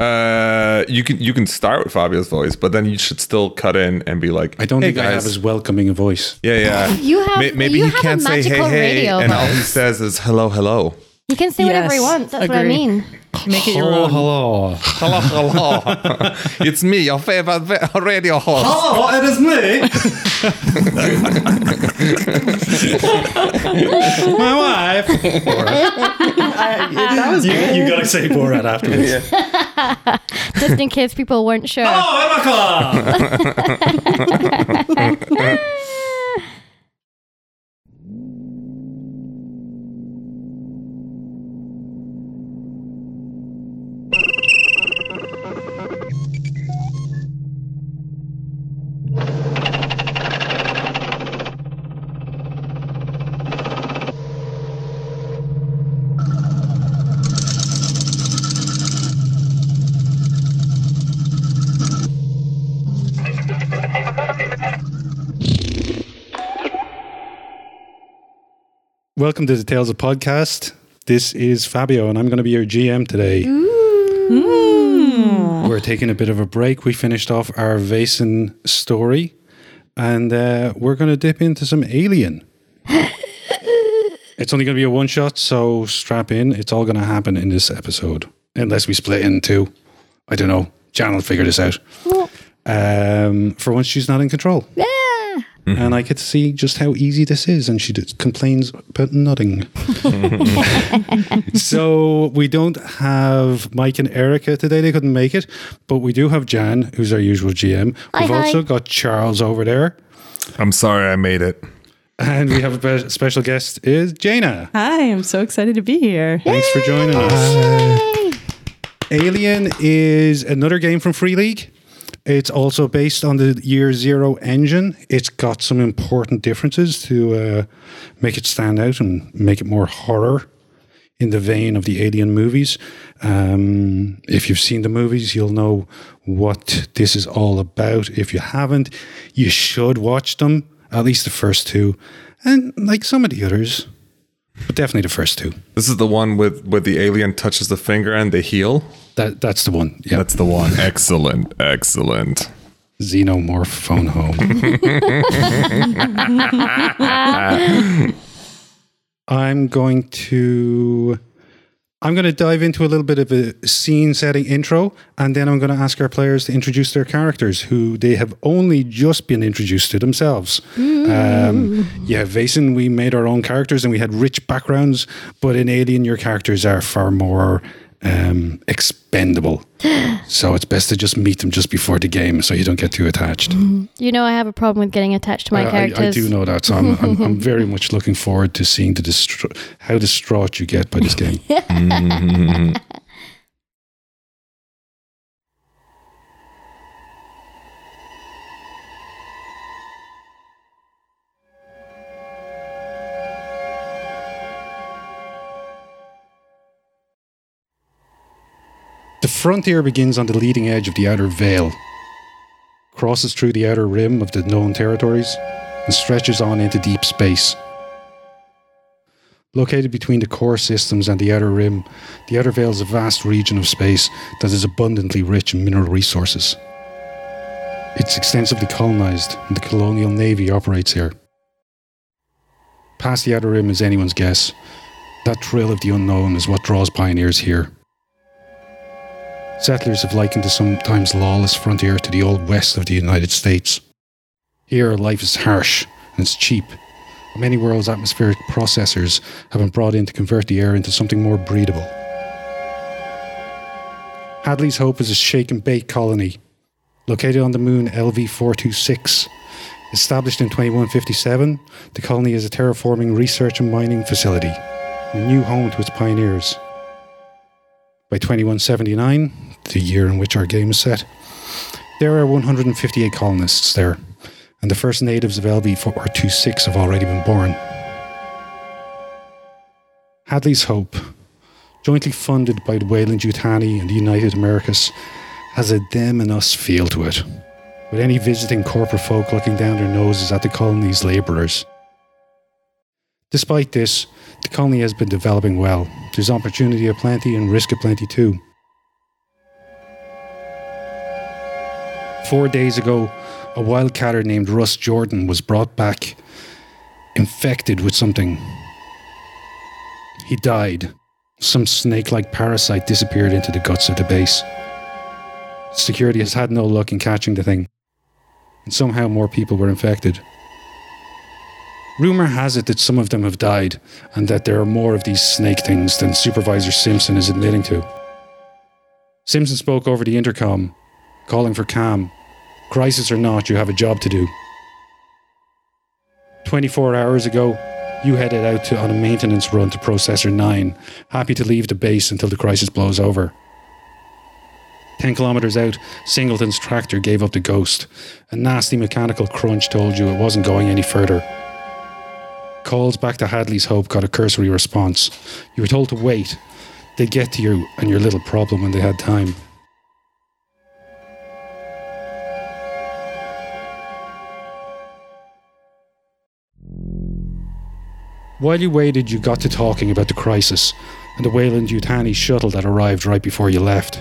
Uh, you can you can start with Fabio's voice, but then you should still cut in and be like, I don't hey think I have as welcoming a voice. yeah, yeah. You have- May- maybe you he have can't say hey hey, radio and all he says is hello hello. He can say whatever he wants. That's what I mean. Make it your Hello, own. hello. Hello hello. it's me, your favorite radio host. Oh, it is me. My wife. I- that was You, good. you gotta say Borat afterwards. Just in case people weren't sure. Oh, Emma Welcome to the Tales of Podcast. This is Fabio, and I'm going to be your GM today. We're taking a bit of a break. We finished off our Vaesen story, and uh, we're going to dip into some Alien. it's only going to be a one shot, so strap in. It's all going to happen in this episode, unless we split in two. I don't know. Jan will figure this out. Um, for once, she's not in control. Yeah. And I get to see just how easy this is, and she just complains about nothing. so we don't have Mike and Erica today; they couldn't make it, but we do have Jan, who's our usual GM. Hi, We've hi. also got Charles over there, I'm sorry I made it. and we have a special guest is Jaina. Hi, I'm so excited to be here. Thanks for joining us. Alien is another game from Free League. It's also based on the Year Zero engine. It's got some important differences to uh, make it stand out and make it more horror in the vein of the Alien movies. Um, if you've seen the movies, you'll know what this is all about. If you haven't, you should watch them, at least the first two, and like some of the others, but definitely the first two. This is the one with with the alien touches the finger and they heal. That that's the one. Yeah, That's the one. excellent, excellent. Xenomorph phone home. I'm going to I'm going to dive into a little bit of a scene setting intro and then I'm going to ask our players to introduce their characters who they have only just been introduced to themselves. Um, yeah, Vaesen, we made our own characters and we had rich backgrounds, but in Alien, your characters are far more um, expendable. so it's best to just meet them just before the game so you don't get too attached. You know I have a problem with getting attached to my I- I- characters. I, do know that, so I'm, I'm, I'm very much looking forward to seeing the distro- how distraught you get by this game. frontier begins on the leading edge of the outer veil, crosses through the outer rim of the known territories, and stretches on into deep space. Located between the core systems and the outer rim, the outer veil is a vast region of space that is abundantly rich in mineral resources. It's extensively colonized, and the colonial navy operates here. Past the outer rim is anyone's guess. That thrill of the unknown is what draws pioneers here. Settlers have likened the sometimes lawless frontier to the old west of the United States. Here, life is harsh and it's cheap. Many world's atmospheric processors have been brought in to convert the air into something more breathable. Hadley's Hope is a shake and bake colony located on the moon LV 426. Established in 2157, the colony is a terraforming research and mining facility, a new home to its pioneers. By 2179, the year in which our game is set, there are 158 colonists there, and the first natives of LV 426 have already been born. Hadley's Hope, jointly funded by the Weyland Yutani and the United Americas, has a them and us feel to it, with any visiting corporate folk looking down their noses at the colony's labourers. Despite this, the colony has been developing well. There's opportunity aplenty and risk aplenty too. Four days ago, a wildcatter named Russ Jordan was brought back infected with something. He died. Some snake like parasite disappeared into the guts of the base. Security has had no luck in catching the thing, and somehow more people were infected. Rumour has it that some of them have died, and that there are more of these snake things than Supervisor Simpson is admitting to. Simpson spoke over the intercom, calling for calm. Crisis or not, you have a job to do. 24 hours ago, you headed out to, on a maintenance run to Processor 9, happy to leave the base until the crisis blows over. 10 kilometres out, Singleton's tractor gave up the ghost. A nasty mechanical crunch told you it wasn't going any further. Calls back to Hadley's Hope got a cursory response. You were told to wait. They'd get to you and your little problem when they had time. While you waited, you got to talking about the crisis and the Weyland Yutani shuttle that arrived right before you left.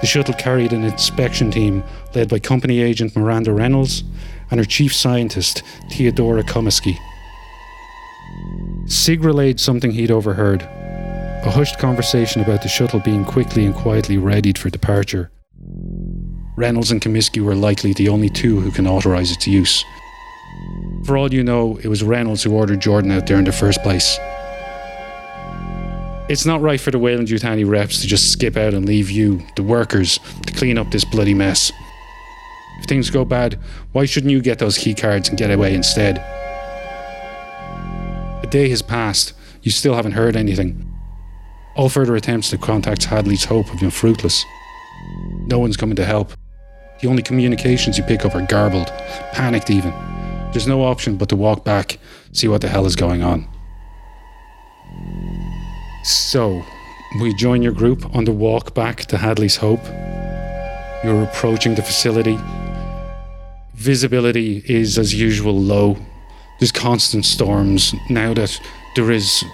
The shuttle carried an inspection team led by company agent Miranda Reynolds and her chief scientist, Theodora Komisky. Sig relayed something he'd overheard a hushed conversation about the shuttle being quickly and quietly readied for departure. Reynolds and Komisky were likely the only two who can authorize its use. For all you know, it was Reynolds who ordered Jordan out there in the first place. It's not right for the Weyland Yutani reps to just skip out and leave you, the workers, to clean up this bloody mess. If things go bad, why shouldn't you get those key cards and get away instead? A day has passed. You still haven't heard anything. All further attempts to contact Hadley's Hope have been fruitless. No one's coming to help. The only communications you pick up are garbled, panicked even. There's no option but to walk back, see what the hell is going on. So, we join your group on the walk back to Hadley's Hope. You're approaching the facility. Visibility is, as usual, low. There's constant storms now that there is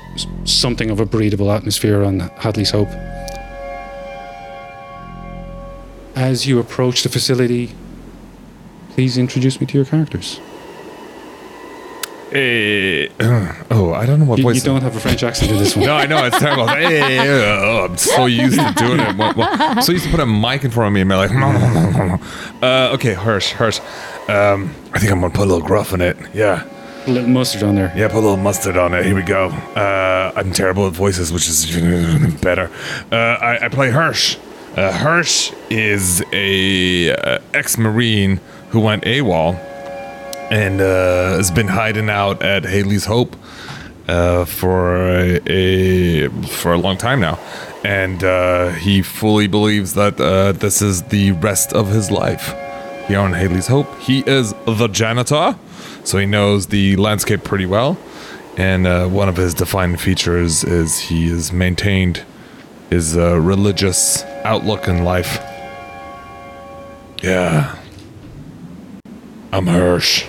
something of a breathable atmosphere on Hadley's Hope. As you approach the facility, please introduce me to your characters. Hey, oh, I don't know what You, voice. you don't have a French accent in this one. No, I know it's terrible. Hey, oh, I'm so used to doing it. Well, well, so used to put a mic in front of me and be like, uh, okay, Hirsch, Hirsch. Um, I think I'm gonna put a little gruff in it. Yeah, A little mustard on there. yeah, put a little mustard on it. Here we go. Uh, I'm terrible at voices, which is better. Uh, I, I play Hirsch. Uh, Hirsch is a uh, ex-marine who went AWOL and uh, has been hiding out at Hadley's Hope uh, for a, a for a long time now, and uh, he fully believes that uh, this is the rest of his life here on Hadley's Hope. He is the janitor, so he knows the landscape pretty well, and uh, one of his defining features is he has maintained his uh, religious outlook in life. Yeah. I'm Hirsch.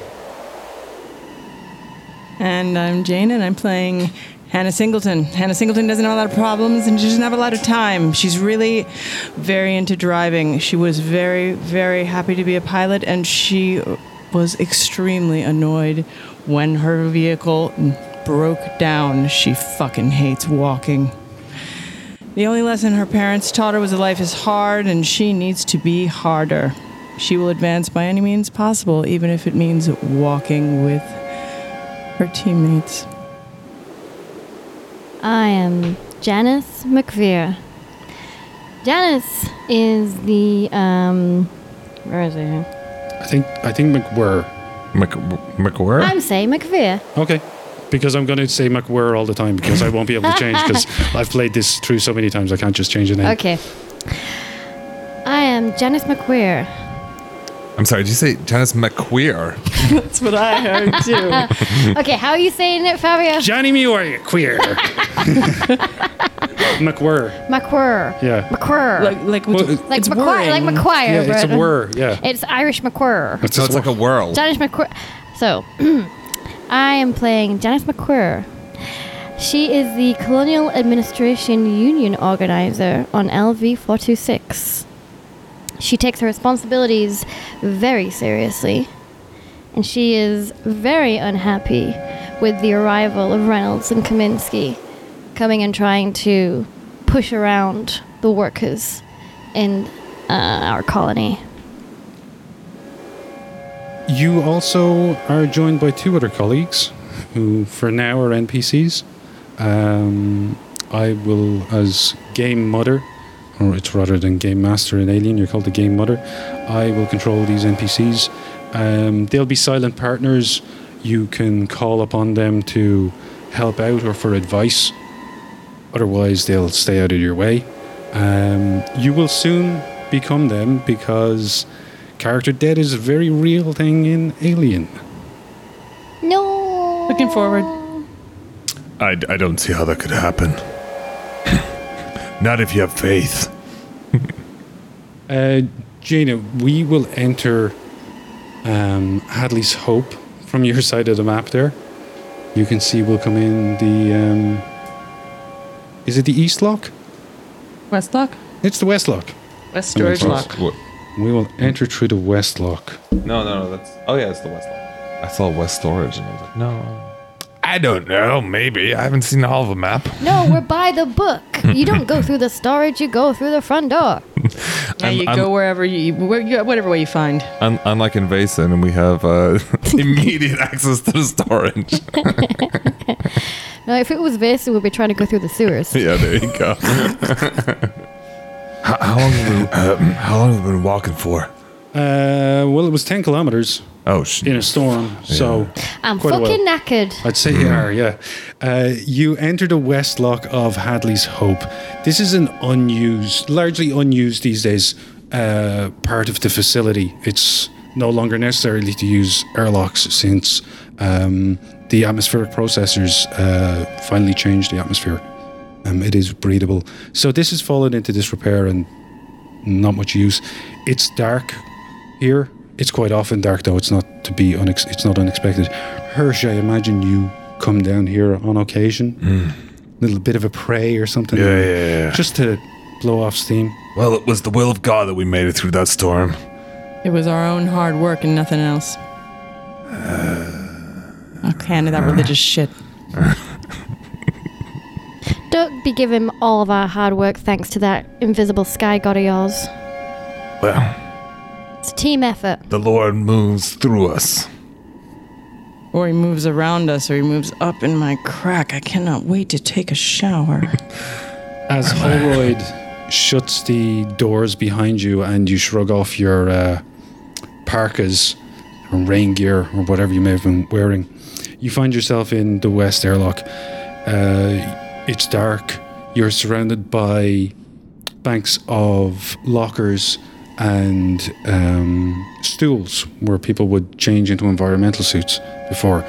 And I'm Jane, and I'm playing Hannah Singleton. Hannah Singleton doesn't have a lot of problems, and she doesn't have a lot of time. She's really very into driving. She was very, very happy to be a pilot, and she was extremely annoyed when her vehicle broke down. She fucking hates walking. The only lesson her parents taught her was that life is hard and she needs to be harder. She will advance by any means possible, even if it means walking with her teammates. I am Janice McVeer. Janice is the um where is it? I think I think McWhirr. Mc, McWhirr? I'm saying McVeer. Okay. Because I'm going to say McWhirr all the time because I won't be able to change because I've played this through so many times I can't just change the name. Okay. I am Janice McQueer. I'm sorry, did you say Janice McQueer? That's what I heard too. Okay, how are you saying it, Fabio? Johnny Muir, queer. McWhirr. McQuer. Yeah. McQuer. like, like, Well, like it's McQuire, like. McQuire. Yeah, it's a whir. Yeah. It's Irish McQuir. It's So a it's like a whirl. Janice McQuir. So, I am playing Janice McQuir. She is the Colonial Administration Union organizer on LV 426. She takes her responsibilities very seriously, and she is very unhappy with the arrival of Reynolds and Kaminsky coming and trying to push around the workers in uh, our colony. You also are joined by two other colleagues who, for now, are NPCs. Um, I will, as Game Mother, or it's rather than Game Master in Alien, you're called the Game Mother. I will control these NPCs. Um, they'll be silent partners. You can call upon them to help out or for advice. Otherwise, they'll stay out of your way. Um, you will soon become them because character death is a very real thing in Alien. No. Looking forward. I, I don't see how that could happen. Not if you have faith. Uh, Jaina, we will enter um, Hadley's Hope from your side of the map there. You can see we'll come in the. Um, is it the East Lock? West Lock? It's the West Lock. West Storage Close. Lock. We will enter through the West Lock. No, no, no. That's. Oh yeah, it's the West Lock. I saw West Storage, and I was like, no. I don't know. Maybe I haven't seen all of the map. No, we're by the book. You don't go through the storage, you go through the front door. Yeah, you I'm- go wherever you, where, you, whatever way you find. Un- unlike in Vaesen, and we have uh, Immediate access to the storage. No, if it was this, we'd be trying to go through the sewers. yeah, there you go. how, how long have we, uh, how long have we been walking for? Uh, well, it was 10 kilometers Oh shit! in a storm, so I'm Quite a while. fucking knackered. I'd say you are, yeah. Uh, you enter the West Lock of Hadley's Hope. This is an unused, largely unused these days, uh, part of the facility. It's no longer necessary to use airlocks since um, the atmospheric processors uh, finally changed the atmosphere. Um, it is breathable. So this has fallen into disrepair and not much use. It's dark here. It's quite often dark, though. It's not to be unex- It's not unexpected. Hirsch, I imagine you come down here on occasion, A little bit of a prey or something, Yeah, yeah, yeah. just to blow off steam. Well, it was the will of God that we made it through that storm. It was our own hard work and nothing else. Uh, okay, into that uh. religious shit. Don't be giving all of our hard work thanks to that invisible sky god of yours. Well, It's a team effort. the Lord moves through us. Or he moves around us, or he moves up in my crack. I cannot wait to take a shower. As Holroyd shuts the doors behind you and you shrug off your uh, parkas or rain gear or whatever you may have been wearing, you find yourself in the West Airlock. Uh, it's dark. You're surrounded by banks of lockers and um, stools where people would change into environmental suits before.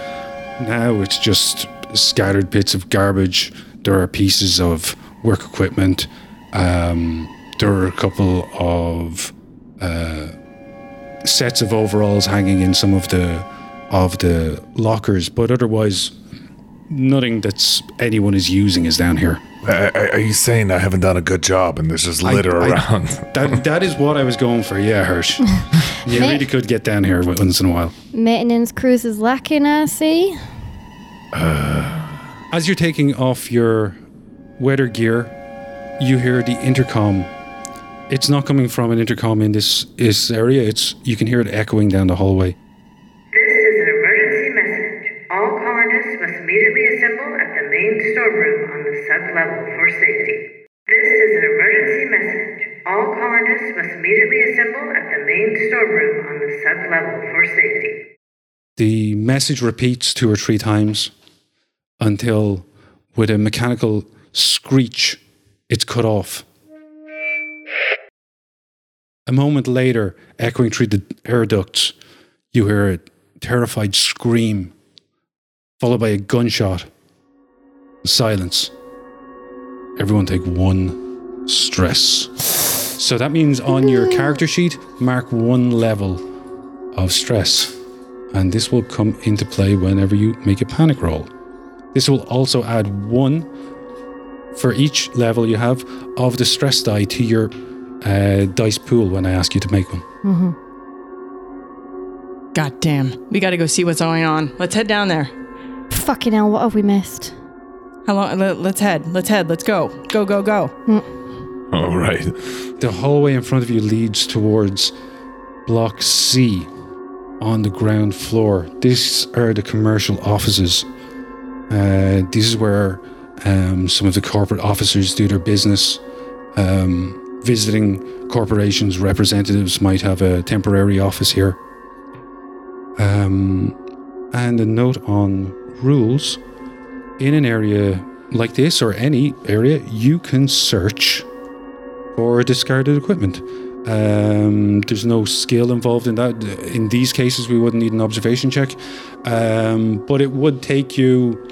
Now it's just scattered bits of garbage. There are pieces of work equipment. Um, there are a couple of uh, sets of overalls hanging in some of the of the lockers, but otherwise, nothing that's anyone is using is down here. Uh, are are you saying I haven't done a good job and there's just litter I- around? That that is what I was going for. Yeah, Hirsch. You Mate. really could get down here once in a while. Maintenance crews is lacking, I see. As you're taking off your weather gear, you hear the intercom. It's not coming from an intercom in this this area. It's you can hear it echoing down the hallway. This is an emergency message. All colonists must immediately assemble at the main storeroom on the sub-level for safety. This is an emergency message. All colonists must immediately assemble at the main storeroom on the sub-level for safety. The message repeats two or three times until, with a mechanical screech, it's cut off. A moment later, echoing through the air ducts, you hear a terrified scream, followed by a gunshot. Silence. Everyone take one stress. So that means on your character sheet, mark one level of stress. And this will come into play whenever you make a panic roll. This will also add one for each level you have of the stress die to your uh, dice pool when I ask you to make one. God damn. We gotta go see what's going on. Let's head down there. Fucking hell, what have we missed? How long? Let, let's head. Let's head. Let's go. Go, go, go. All right. The hallway in front of you leads towards Block C on the ground floor. These are the commercial offices. Uh, this is where um, some of the corporate officers do their business. Um, visiting corporations representatives might have a temporary office here. Um, and a note on rules in an area like this or any area, you can search for discarded equipment. Um, there's no skill involved in that. In these cases, we wouldn't need an observation check, um, but it would take you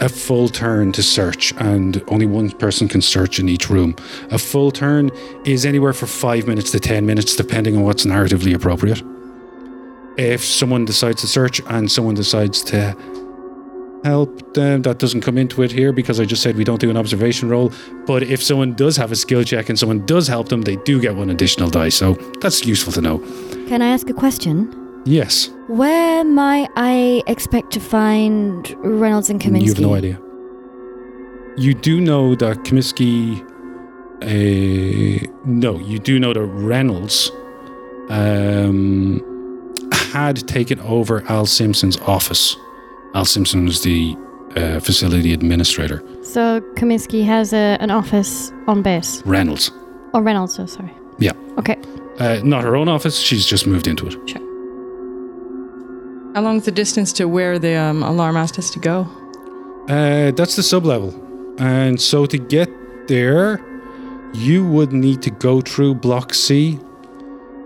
a full turn to search, and only one person can search in each room. A full turn is anywhere from five minutes to ten minutes, depending on what's narratively appropriate. If someone decides to search and someone decides to help them. That doesn't come into it here because I just said we don't do an observation roll. But if someone does have a skill check and someone does help them, they do get one additional die. So that's useful to know. Can I ask a question? Yes, Where might I expect to find Reynolds and Kaminsky? you have no idea. You do know that Comiskey. Uh, no, you do know that Reynolds um, had taken over Al Simpson's office. Al Simpson was the uh, facility administrator. So Kaminsky has a, an office on base. Reynolds. Oh, Reynolds, oh, sorry. Yeah. Okay. Uh, not her own office. She's just moved into it. Sure. How long's the distance to where the um, alarm asked us to go? Uh, that's the sub level, and so to get there, you would need to go through Block C.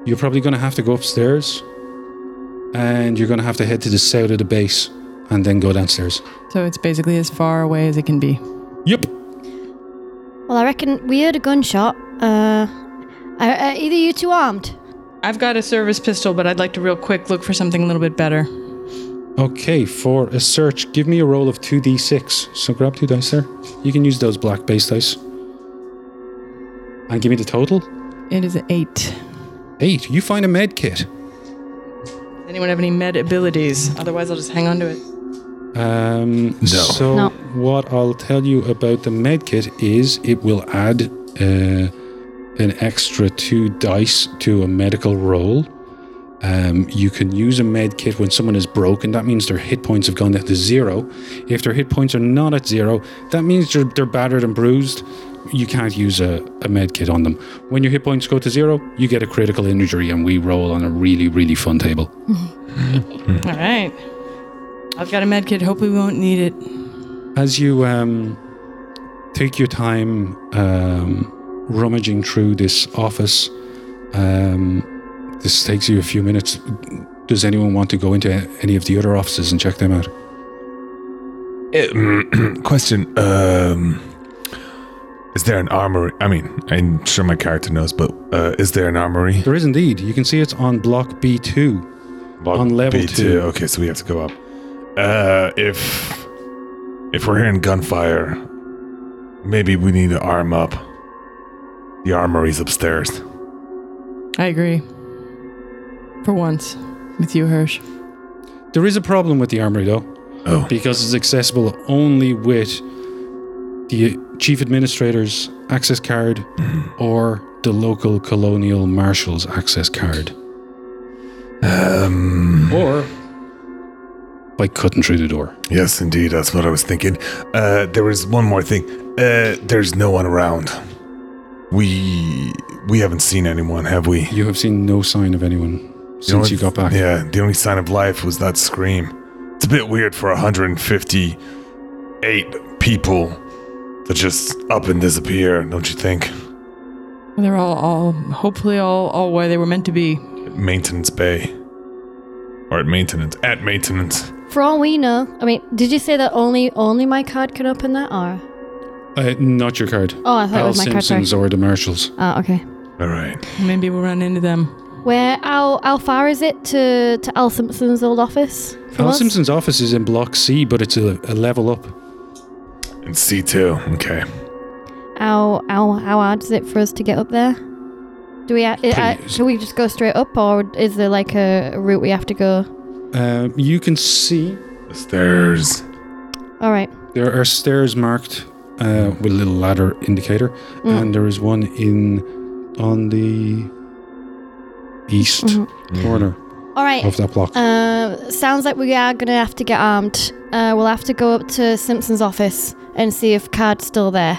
You're probably going to have to go upstairs, and you're going to have to head to the south of the base, and then go downstairs. So it's basically as far away as it can be. Yep. Well, I reckon we heard a gunshot. Uh, are, are either you two armed? I've got a service pistol, but I'd like to real quick look for something a little bit better. Okay, for a search, give me a roll of 2d6. So grab two dice there. You can use those black base dice. And give me the total. It is an eight. Eight. You find a med kit. Does anyone have any med abilities? Otherwise, I'll just hang on to it. Um, No. So No. what I'll tell you about the med kit is it will add uh, an extra two dice to a medical roll. Um, you can use a med kit when someone is broken. That means their hit points have gone down to zero. If their hit points are not at zero, that means they're, they're battered and bruised. You can't use a, a med kit on them. When your hit points go to zero, you get a critical injury, and we roll on a really, really fun table. All right. I've got a med kit. Hopefully, we won't need it. as you um, take your time um, rummaging through this office, um, this takes you a few minutes. Does anyone want to go into any of the other offices and check them out? Question. Um, is there an armory? I mean, I'm sure my character knows, but uh, is there an armory? There is indeed. You can see it's on block B2. On level b2. Okay, so we have to go up. Uh, if if we're hearing gunfire, maybe we need to arm up. The armory's upstairs. I agree. For once, with you, Hirsch. There is a problem with the armory, though, Oh, because it's accessible only with the chief administrator's access card or the local colonial marshal's access card. um, or by cutting through the door. yes, indeed, that's what I was thinking. Uh, there was one more thing. Uh, there's no one around. We we haven't seen anyone, have we? You have seen no sign of anyone since only- you got back. Yeah, the only sign of life was that scream. It's a bit weird for 158 people to just up and disappear, don't you think? They're all, all hopefully all, all where they were meant to be. Maintenance Bay. Or at maintenance. At maintenance. For all we know, I mean, did you say that only only my card can open that, or? Uh, not your card. Oh, I thought it was my card. Simpson's Sorry. or the marshals. Ah, okay. All right. Maybe we'll run into them. Where? How how far is it to to Al Simpson's old office? from Al us? Simpson's office is in Block C, but it's a, a level up. And C2. Okay. How how how hard is it for us to get up there? Do we? Uh, uh, Please. should we just go straight up, or is there like a route we have to go? Um, you can see The stairs. All right. there are stairs marked uh, with a little ladder indicator, Mm. and there is one in on the east Mhm. corner All right. of that block. Uh, sounds like we are gonna have to get armed. Uh, we'll have to go up to Simpson's office and see if Card's still there.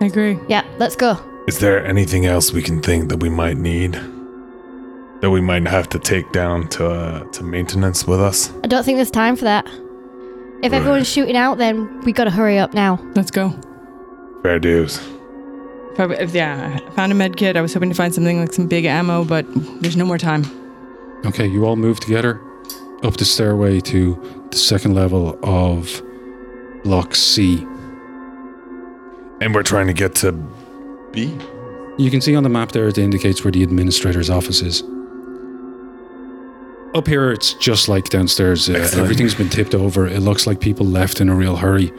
I agree. Yeah, let's go. Is there anything else we can think that we might need? That we might have to take down to uh, to maintenance with us? I don't think there's time for that. If Right. everyone's shooting out, then we gotta hurry up now. Let's go. Fair dues. Probably, yeah, I found a med kit. I was hoping to find something like some big ammo, but there's no more time. Okay, you all move together up the stairway to the second level of Block C. And we're trying to get to B. You can see on the map there it indicates where the administrator's office is. Up here, it's just like downstairs. Uh, everything's been tipped over. It looks like people left in a real hurry.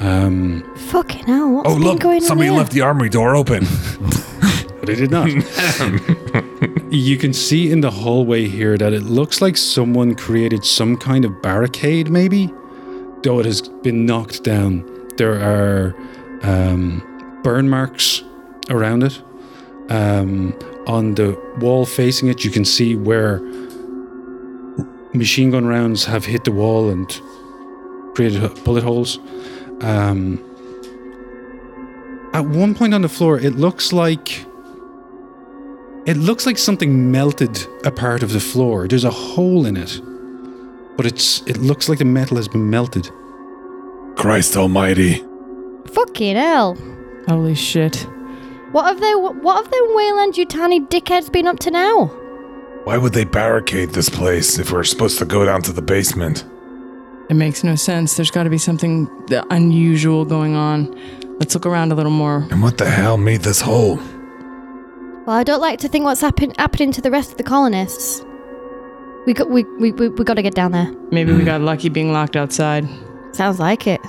Um, Fucking hell! What's Oh been look! going Somebody on here? left the armory door open. but it did not. you can see in the hallway here that it looks like someone created some kind of barricade, maybe, though it has been knocked down. There are um, burn marks around it. Um, on the wall facing it, you can see where machine gun rounds have hit the wall and created bullet holes. Um, at one point on the floor, it looks like it looks like something melted a part of the floor. There's a hole in it, but it's it looks like the metal has been melted. Christ Almighty! Fucking hell! Holy shit. What have they? What have them Weyland Yutani dickheads been up to now? Why would they barricade this place if we're supposed to go down to the basement? It makes no sense. There's got to be something unusual going on. Let's look around a little more. And what the hell made this hole? Well, I don't like to think what's happen- happening to the rest of the colonists. We got we we we, we got to get down there. Maybe we hmm. got lucky being locked outside. Sounds like it.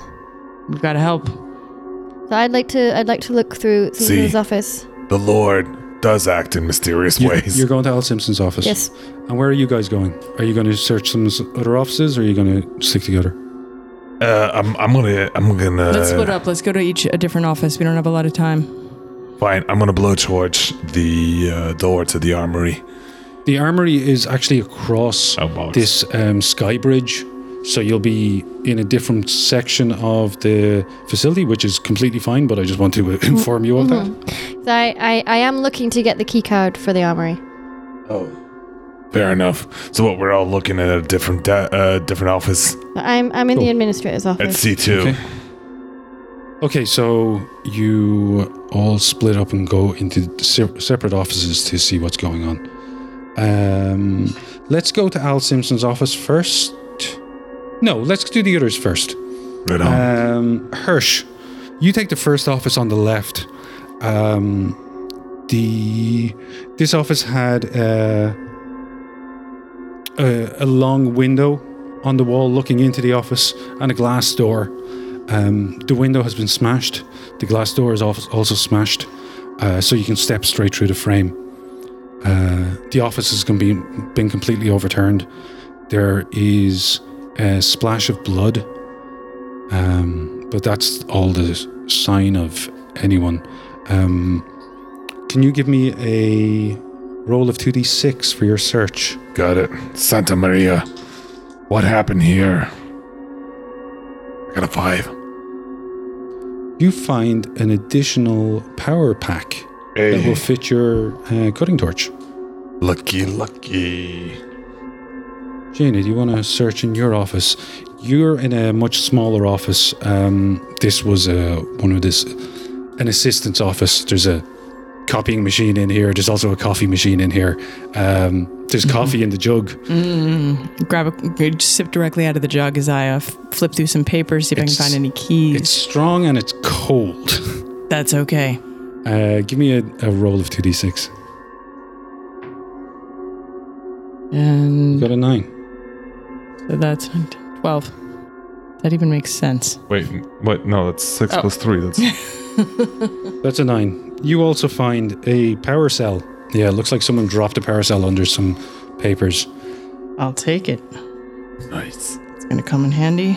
We've got to help. So I'd like to I'd like to look through Simpson's See. office. The Lord does act in mysterious You- ways. You're going to Al Simpson's office. Yes. And where are you guys going? Are you going to search some s- other offices, or are you going to stick together? Uh, I'm, I'm gonna, I'm gonna. Let's split up. Let's go to each a different office. We don't have a lot of time. Fine, I'm gonna blowtorch the uh, door to the armory. The armory is actually across Oh, bollocks. this um, sky bridge, so you'll be in a different section of the facility, which is completely fine. But I just want to uh, inform you of that. So I, I I am looking to get the key card for the armory. Oh, fair enough. So what? We're all looking at a different, da- uh, different office I'm I'm in Cool. the administrator's office. at office. C two. Okay. Okay, so you all split up and go into se- separate offices to see what's going on. Um, let's go to Al Simpson's office first. No, let's do the others first. Right on. Um, Hirsch, you take the first office on the left. Um, the this office had uh, a, a long window on the wall looking into the office and a glass door. Um, the window has been smashed. The glass door is also smashed, uh, so you can step straight through the frame. Uh, the office has been, been completely overturned. There is a splash of blood um, but that's all the sign of anyone. Um, can you give me a roll of 2d6 for your search? Got it. Santa Maria. What happened here? I got a five. You find an additional power pack that will fit your uh, cutting torch. lucky, lucky. Jaina, do you want to search in your office? You're in a much smaller office. Um, this was uh, one of this, an assistant's office. There's a copying machine in here. There's also a coffee machine in here. Um, there's coffee in the jug. Grab a, sip directly out of the jug as I uh, flip through some papers, see if It's- I can find any keys. It's strong and it's cold. That's okay. Uh, give me a, a roll of 2d6. You And got a 9. So that's 12. That even makes sense. Wait, what? No, that's six Oh. plus three. That's That's a 9. You also find a power cell Yeah, it looks like someone dropped a power cell under some papers. I'll take it. Nice. It's going to come in handy.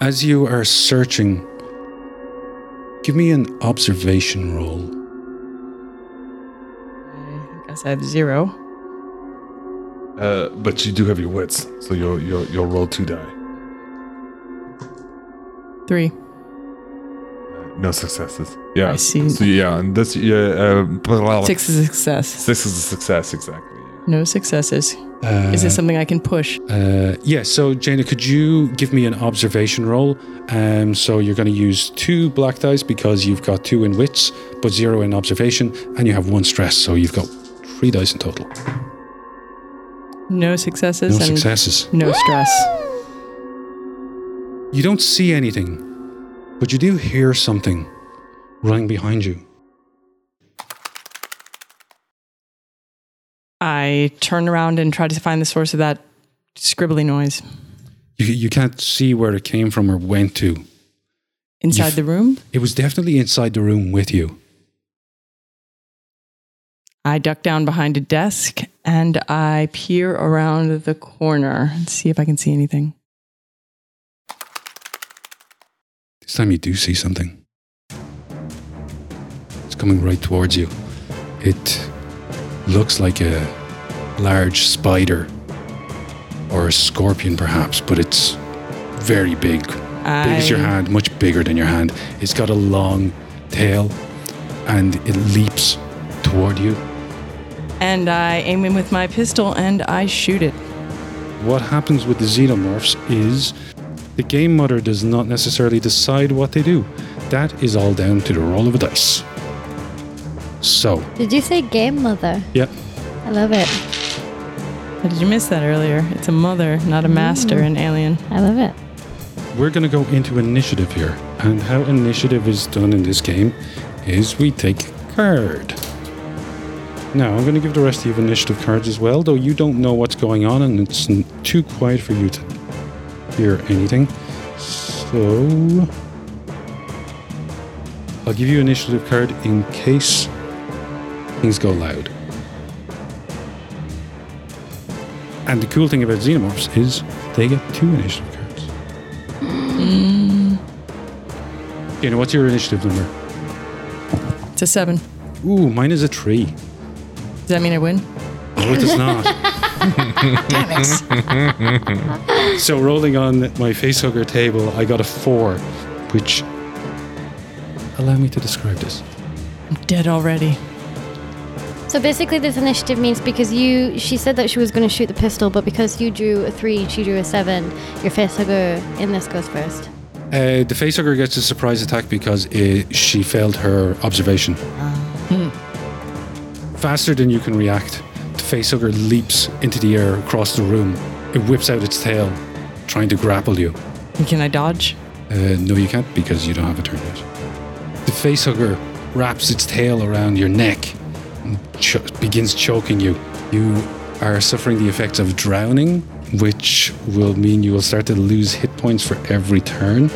As you are searching, give me an observation roll. I guess I have zero. Uh, but you do have your wits, so you'll you'll you'll roll two die. Three. No successes. Yeah. I see. So yeah, and this yeah. Uh. Six is a success. Six is a success. Exactly. No successes. Uh, Is this something I can push? Uh, yeah, so Jaina, could you give me an observation roll? Um, so you're going to use two black dice because you've got two in wits, but zero in observation, and you have one stress, so you've got three dice in total. No successes No and successes. no stress. You don't see anything, but you do hear something running behind you. I turn around and try to find the source of that scribbly noise. You, you can't see where it came from or went to. Inside You've- the room, It was definitely inside the room with you. I duck down behind a desk and I peer around the corner and see if I can see anything. This time you do see something. It's coming right towards you. It looks like a large spider or a scorpion, perhaps, but it's very big. Big as your hand, much bigger than your hand. It's got a long tail and it leaps toward you. And I aim in with my pistol and I shoot it. What happens with the xenomorphs is the game mother does not necessarily decide what they do. That is all down to the roll of a dice. So, Did you say game mother? yeah, I love it. How Did you miss that earlier? It's a mother, not a mm. master in Alien. I love it. we're going to go into initiative here. And how initiative is done in this game is we take a card. Now, I'm going to give the rest of you initiative cards as well, though you don't know what's going on and it's too quiet for you to hear anything. So, I'll give you an initiative card in case things go loud. And the cool thing about xenomorphs is they get two initiative cards. Hmm. You know, what's your initiative number? It's a seven. Ooh, mine is a three. Does that mean I win? No, it does not. so rolling on my facehugger table, I got a four, which allow me to describe this. I'm dead already. So basically, this initiative means because you, she said that she was going to shoot the pistol, but because you drew a three she drew a seven, your facehugger in this goes first. Uh, the facehugger gets a surprise attack because uh she failed her observation. Faster than you can react, the facehugger leaps into the air across the room. It whips out its tail, trying to grapple you. Can I dodge? Uh, no, you can't because you don't have a turn yet. The facehugger wraps its tail around your neck and cho- begins choking you. You are suffering the effects of drowning, which will mean you will start to lose hit points for every turn.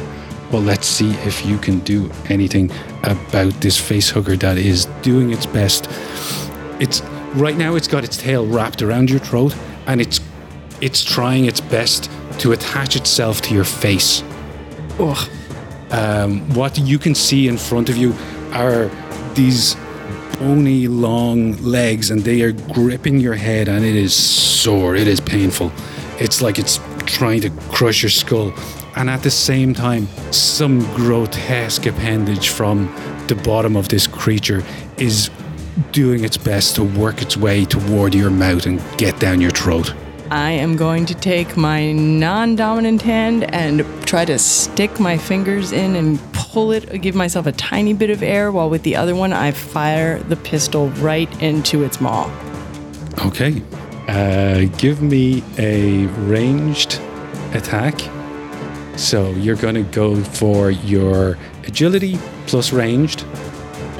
Well, let's see if you can do anything about this facehugger that is doing its best. It's right now it's got its tail wrapped around your throat and it's it's trying its best to attach itself to your face. Ugh. um, what you can see in front of you are these bony long legs and they are gripping your head and it is sore. It is painful. It's like it's trying to crush your skull. And at the same time some grotesque appendage from the bottom of this creature is doing its best to work its way toward your mouth and get down your throat I am going to take my non dominant hand and try to stick my fingers in and pull it, give myself a tiny bit of air, while with the other one, I fire the pistol right into its maw. Okay. Uh, give me a ranged attack. So you're going to go for your agility plus ranged.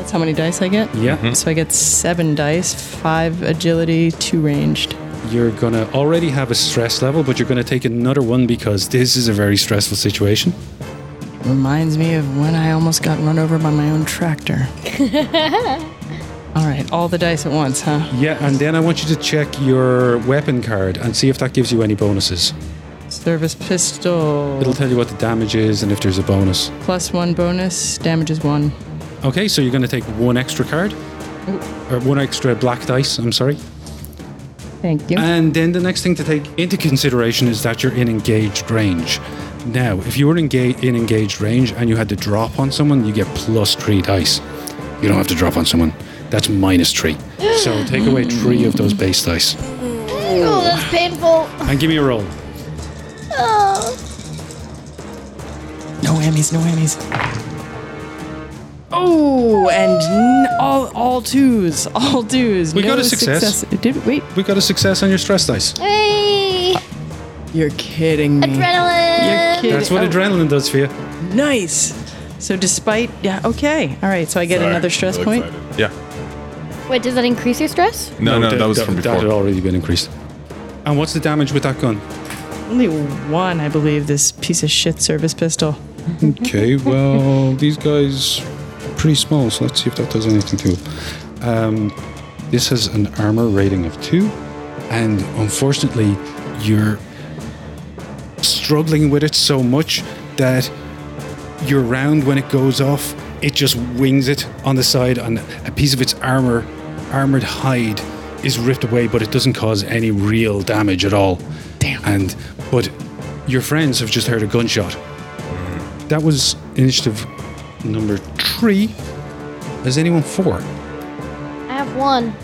That's how many dice I get? Yeah. Mm-hmm. So I get seven dice, five agility, two ranged. You're going to already have a stress level, but you're going to take another one because this is a very stressful situation. Reminds me of when I almost got run over by my own tractor. All right, all the dice at once, huh? Yeah, and then I want you to check your weapon card and see if that gives you any bonuses. Service pistol. It'll tell you what the damage is and if there's a bonus. Plus one bonus. Damage is one. Okay, so you're going to take one extra card, or one extra black dice. I'm sorry. Thank you. And then the next thing to take into consideration is that you're in engaged range. Now, if you were engaged in engaged range and you had to drop on someone, you get plus three dice. You don't have to drop on someone. That's minus three. So take away three of those base dice Oh, that's painful. and give me a roll. Oh. no whammies, no whammies. Oh, and n- all all twos, all twos. We no got a success. Did wait? We got a success on your stress dice. Hey. You're kidding me. Adrenaline. You're kidding. That's what oh, adrenaline does for you. Nice. So despite yeah, okay, all right. So I get Sorry, another stress real point. excited. Yeah. Wait, does that increase your stress? No, no, that, that was from that had already been increased. And what's the damage with that gun? Only one, I believe. This piece of shit service pistol. Okay, well, these guys are pretty small, so let's see if that does anything to it. Um, this has an armor rating of two, and unfortunately, you're struggling with it so much that your round, when it goes off, it just wings it on the side, and a piece of its armor, armored hide, is ripped away, but it doesn't cause any real damage at all. Damn. And but your friends have just heard a gunshot. That was initiative number three. Has anyone four? I have one.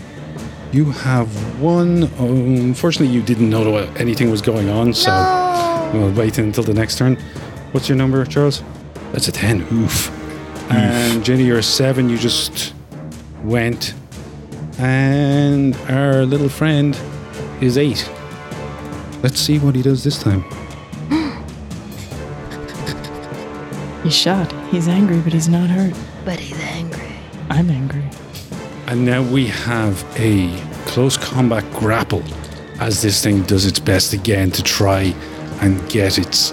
You have one. Oh, unfortunately, you didn't know what anything was going on, so No. we'll wait until the next turn. What's your number, Charles? That's a 10. Oof. And Jenny, you're a 7. You just went. And our little friend is 8. Let's see what he does this time. He's shot. He's angry, but he's not hurt. But he's angry. I'm angry. And now we have a close combat grapple as this thing does its best again to try and get its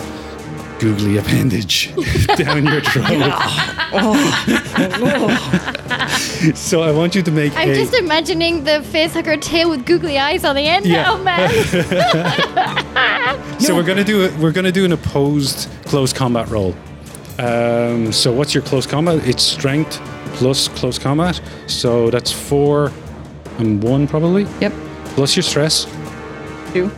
googly appendage down your throat. so I want you to make I'm a. just imagining the facehugger tail with googly eyes on the end Yeah. now, man. so we're gonna do it. We're gonna do an opposed close combat roll. Um, so what's your close combat? It's strength plus close combat. So that's four and one probably. Yep. Plus your stress. Two.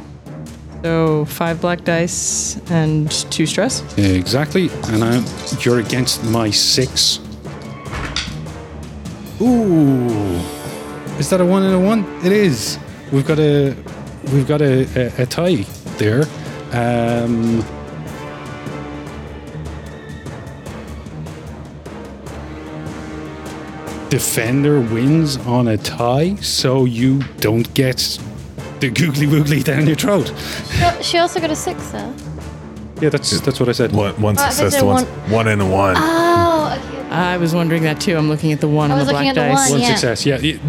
So five black dice and two stress. Exactly, and I, you're against my six. Ooh, is that a one and a one? It is. We've got a, we've got a, a, a tie there. Um, defender wins on a tie, so you don't get the googly woogly down your throat. No, she also got a six, though. Yeah, that's that's what I said. One, one Oh, I success thought to there one, one- one and a one. Oh, okay. I was wondering that too. I'm looking at the one I on was the looking black at the dice. one. One Yeah. success. Yeah. y-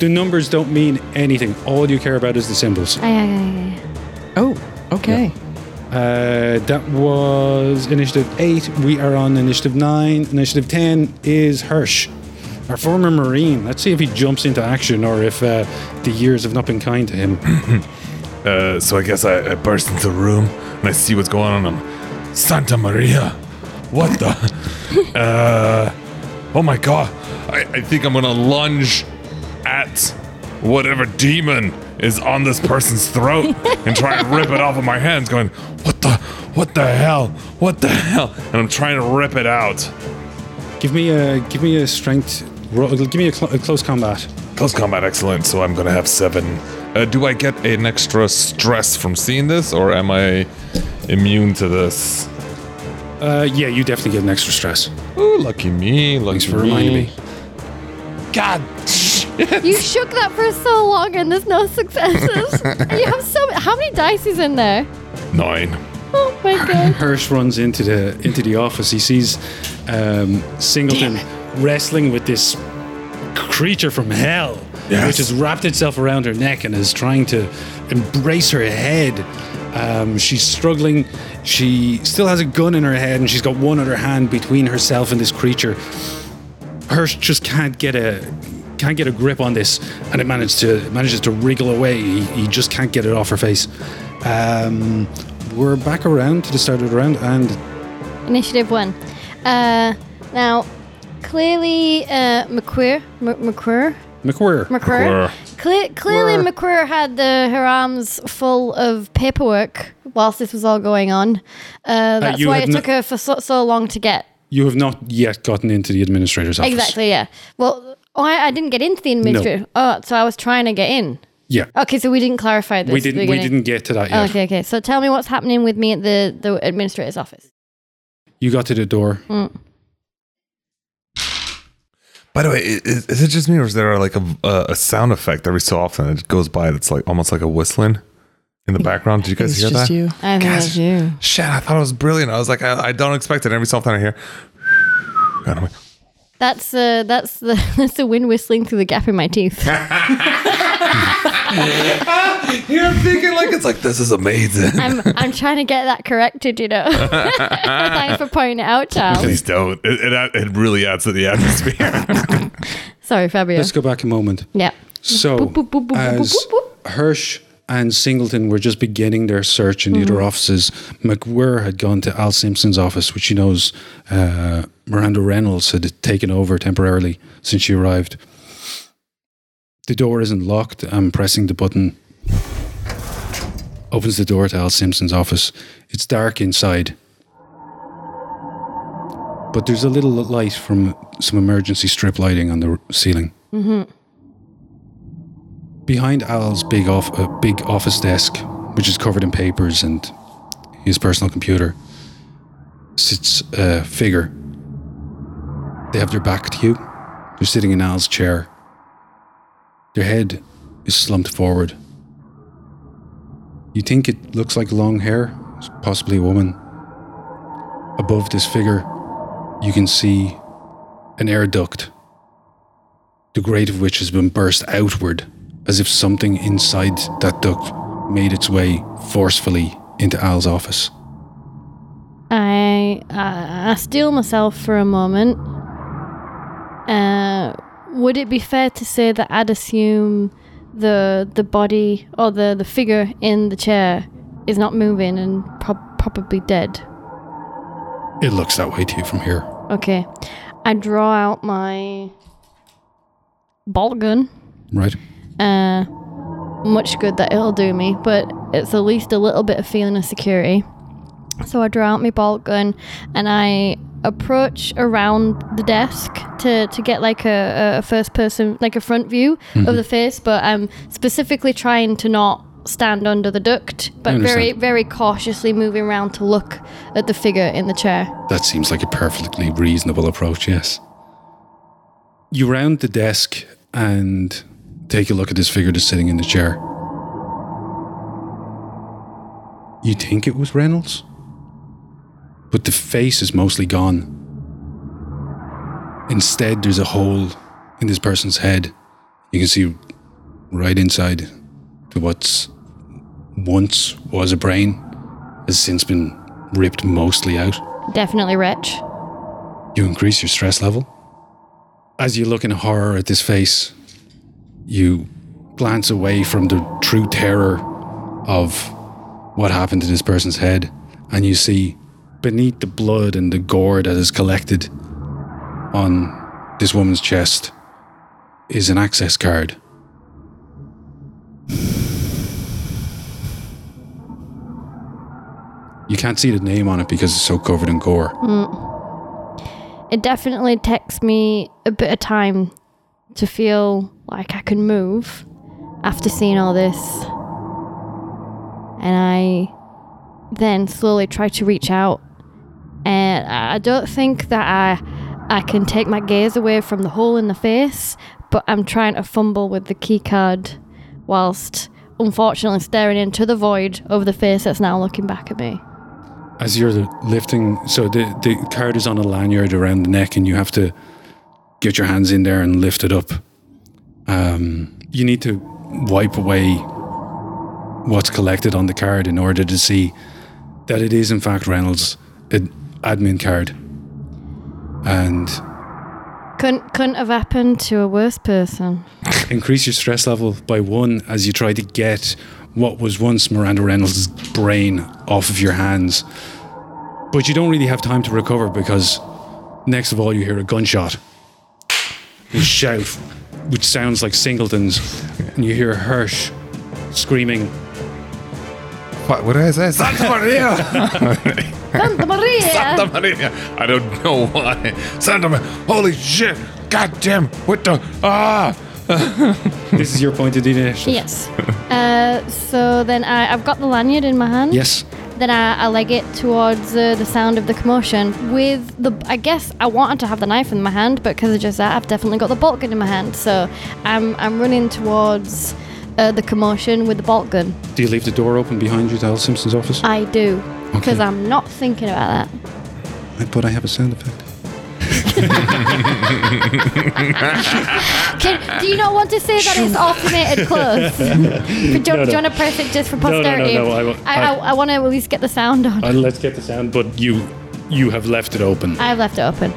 The numbers don't mean anything. All you care about is the symbols. Oh, yeah, yeah, yeah, yeah. Oh, okay. Uh, that was initiative eight. We are on initiative nine. Initiative ten is Hirsch, our former Marine. Let's see if he jumps into action or if uh, the years have not been kind to him. Uh, so I guess I, I burst into the room and I see what's going on. I'm, Santa Maria, what the? uh, oh my god! I, I think I'm gonna lunge at whatever demon is on this person's throat and try and rip it off with my hands. Going, what the? What the hell? What the hell? And I'm trying to rip it out. give me a give me a strength. Roll, give me a, cl- a close combat. Close combat, excellent. So I'm gonna have seven. Uh, do I get an extra stress from seeing this, or am I immune to this? Uh, yeah, you definitely get an extra stress. Ooh, lucky me. Lucky Thanks for reminding me. God. You shook that for so long and there's no successes. You have so How many dice is in there? Nine. Oh my god. Hirsch runs into the into the office. He sees um, Singleton wrestling with this creature from hell, Yes. which has wrapped itself around her neck and is trying to embrace her head. Um, she's struggling. She still has a gun in her head, and she's got one other hand between herself and this creature. Hirsch just can't get a can't get a grip on this, and it manages to manages to wriggle away. He, he just can't get it off her face. Um, we're back around to the start of the round, and Initiative one. Uh, now, clearly, uh, McQueer, M- McQueer, McQueer. McQueer. Cle- clearly, Queer. McQueer had the, her arms full of paperwork whilst this was all going on. Uh, that's you why had it no- took her for so, so long to get. You have not yet gotten into the administrator's office. Exactly, yeah. Well, oh, I, I didn't get into the administrator. Oh, so I was trying to get in. Yeah, Okay, so we didn't clarify this. we at the didn't. We beginning. didn't get to that yet. Okay, okay. So tell me what's happening with me at the, the administrator's office. You got to the door. By the way, is, is it just me or is there like a, a, a sound effect every so often that goes by that's like almost like a whistling in the background? Did you guys It's hear just that? you. I think Guys, you. Shit, I thought it was brilliant. I was like, I, I don't expect it. Every so often I hear. And I'm like, That's uh, that's the that's the wind whistling through the gap in my teeth. You're thinking like it's like this is amazing. I'm I'm trying to get that corrected, you know. Thanks for pointing it out, Charles. Please don't. It, it, it really adds to the atmosphere. Sorry, Fabio. Let's go back a moment. Yeah. So, Boop, boop, boop, boop, boop, as boop, boop. Hirsch and Singleton were just beginning their search in the Mm-hmm. other offices, McWhirr had gone to Al Simpson's office, which he knows uh, Miranda Reynolds had taken over temporarily since she arrived. The door isn't locked. I'm pressing the button. Opens the door to Al Simpson's office. It's dark inside. But there's a little light from some emergency strip lighting on the ceiling. Behind Al's big off uh, big office desk, which is covered in papers and his personal computer, sits a figure. They have their back to you. They're sitting in Al's chair. Their head is slumped forward. You think it looks like long hair, possibly a woman. Above this figure, you can see an air duct the grate of which has been burst outward, as if something inside that duct made its way forcefully into Al's office. I uh, I steel myself for a moment. Uh, would it be fair to say that I'd assume the the body or the, the figure in the chair is not moving and prob probably dead? It looks that way to you from here. Okay, I draw out my bolt gun. Right? Uh, much good that it'll do me, but it's at least a little bit of feeling of security. So I draw out my bolt gun and I approach around the desk to, to get like a, a first person, like a front view of the mm-hmm. face, but I'm specifically trying to not stand under the duct, but very, very cautiously moving around to look at the figure in the chair. That seems like a perfectly reasonable approach, yes. You round the desk and take a look at this figure that's sitting in the chair. You think it was Reynolds? But the face is mostly gone. Instead, there's a hole in this person's head. You can see right inside to what's once was a brain, has since been ripped mostly out. Definitely wretch. You increase your stress level. As you look in horror at this face, you glance away from the true terror of what happened to this person's head, and you see beneath the blood and the gore that is collected on this woman's chest is an access card. You can't see the name on it because it's so covered in gore. Mm. it definitely takes me a bit of time to feel like I can move after seeing all this. And I then slowly try to reach out. And I don't think that I I can take my gaze away from the hole in the face, but I'm trying to fumble with the key card whilst unfortunately staring into the void of the face that's now looking back at me. as you're lifting so the, the card is on a lanyard around the neck and you have to get your hands in there and lift it up um, you need to wipe away what's collected on the card in order to see that it is in fact reynolds an admin card and Couldn't couldn't have happened to a worse person. Increase your stress level by one as you try to get what was once Miranda Reynolds' brain off of your hands. But you don't really have time to recover because next of all you hear a gunshot. You shout, which sounds like Singleton's, and you hear Hirsch screaming, What, what did I say? Santa Maria! Santa Maria! Santa Maria. I don't know why. Santa Maria. Holy shit. God damn. What the? Ah. This is your point of initiative. Yes. Uh, so then I, I've got the lanyard in my hand. Yes. Then I, I leg it towards uh, the sound of the commotion. With the, I guess I wanted to have the knife in my hand, but because of just that, I've definitely got the bolt gun in my hand. So I'm I'm running towards uh, the commotion with the bolt gun. Do you leave the door open behind you to Al Simpson's office? I do, because Okay. I'm not thinking about that. But I have a sound effect. Can, do you not want to say that it's automated close? But do, you- do you want to press it just for no, no, posterity? no, I wa- I, I, I want to at least get the sound on. Uh, let's get the sound, but you you have left it open. I've left it open.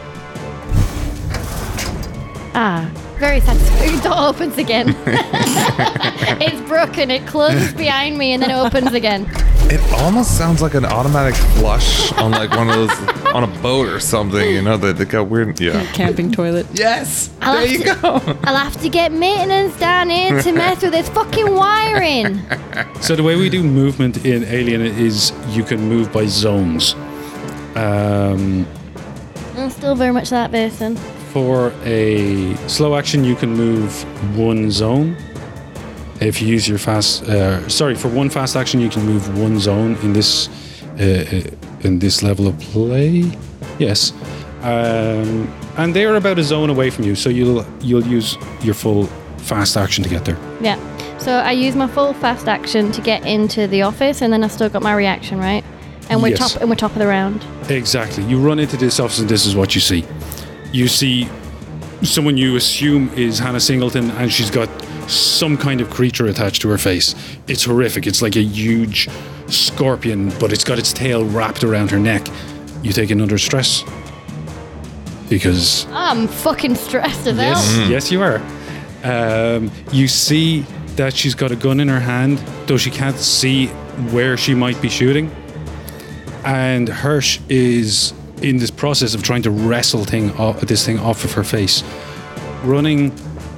Ah, very satisfying. The door opens again. it's broken. It closes behind me and then it opens again. It almost sounds like an automatic flush on like one of those on a boat or something. You know that they got weird. Yeah. Camping toilet. Yes. I'll there have you to- go. I'll have to get maintenance down here to mess with this fucking wiring. So the way we do movement in Alien is you can move by zones. Um, I'm still very much that person. For a slow action, you can move one zone. If you use your fast, uh, sorry, for one fast action, you can move one zone in this uh, uh, in this level of play. Yes, um, and they are about a zone away from you, so you'll you'll use your full fast action to get there. Yeah. So I use my full fast action to get into the office, and then I still got my reaction, right? And we're Yes. top and we're top of the round. Exactly. You run into this office, and this is what you see. You see someone you assume is Hannah Singleton, and she's got some kind of creature attached to her face. It's horrific. It's like a huge scorpion, but it's got its tail wrapped around her neck. You take another stress because I'm fucking stressed as hell. yes, yes, you are. Um, you see that she's got a gun in her hand, though she can't see where she might be shooting. And Hirsch is in this process of trying to wrestle thing off, this thing off of her face, running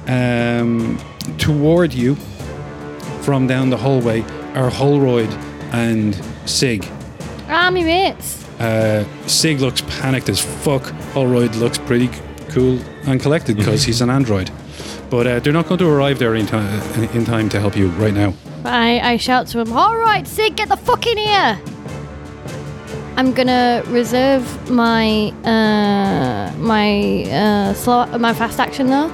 um, toward you from down the hallway are Holroyd and Sig. Ah, me mates. Uh, Sig looks panicked as fuck. Holroyd looks pretty cool and collected because he's an android. But uh, they're not going to arrive there in, ti- in time to help you right now. I, I shout to him, All right, Sig, get the fuck in here. I'm gonna reserve my uh, my uh, slow my fast action though.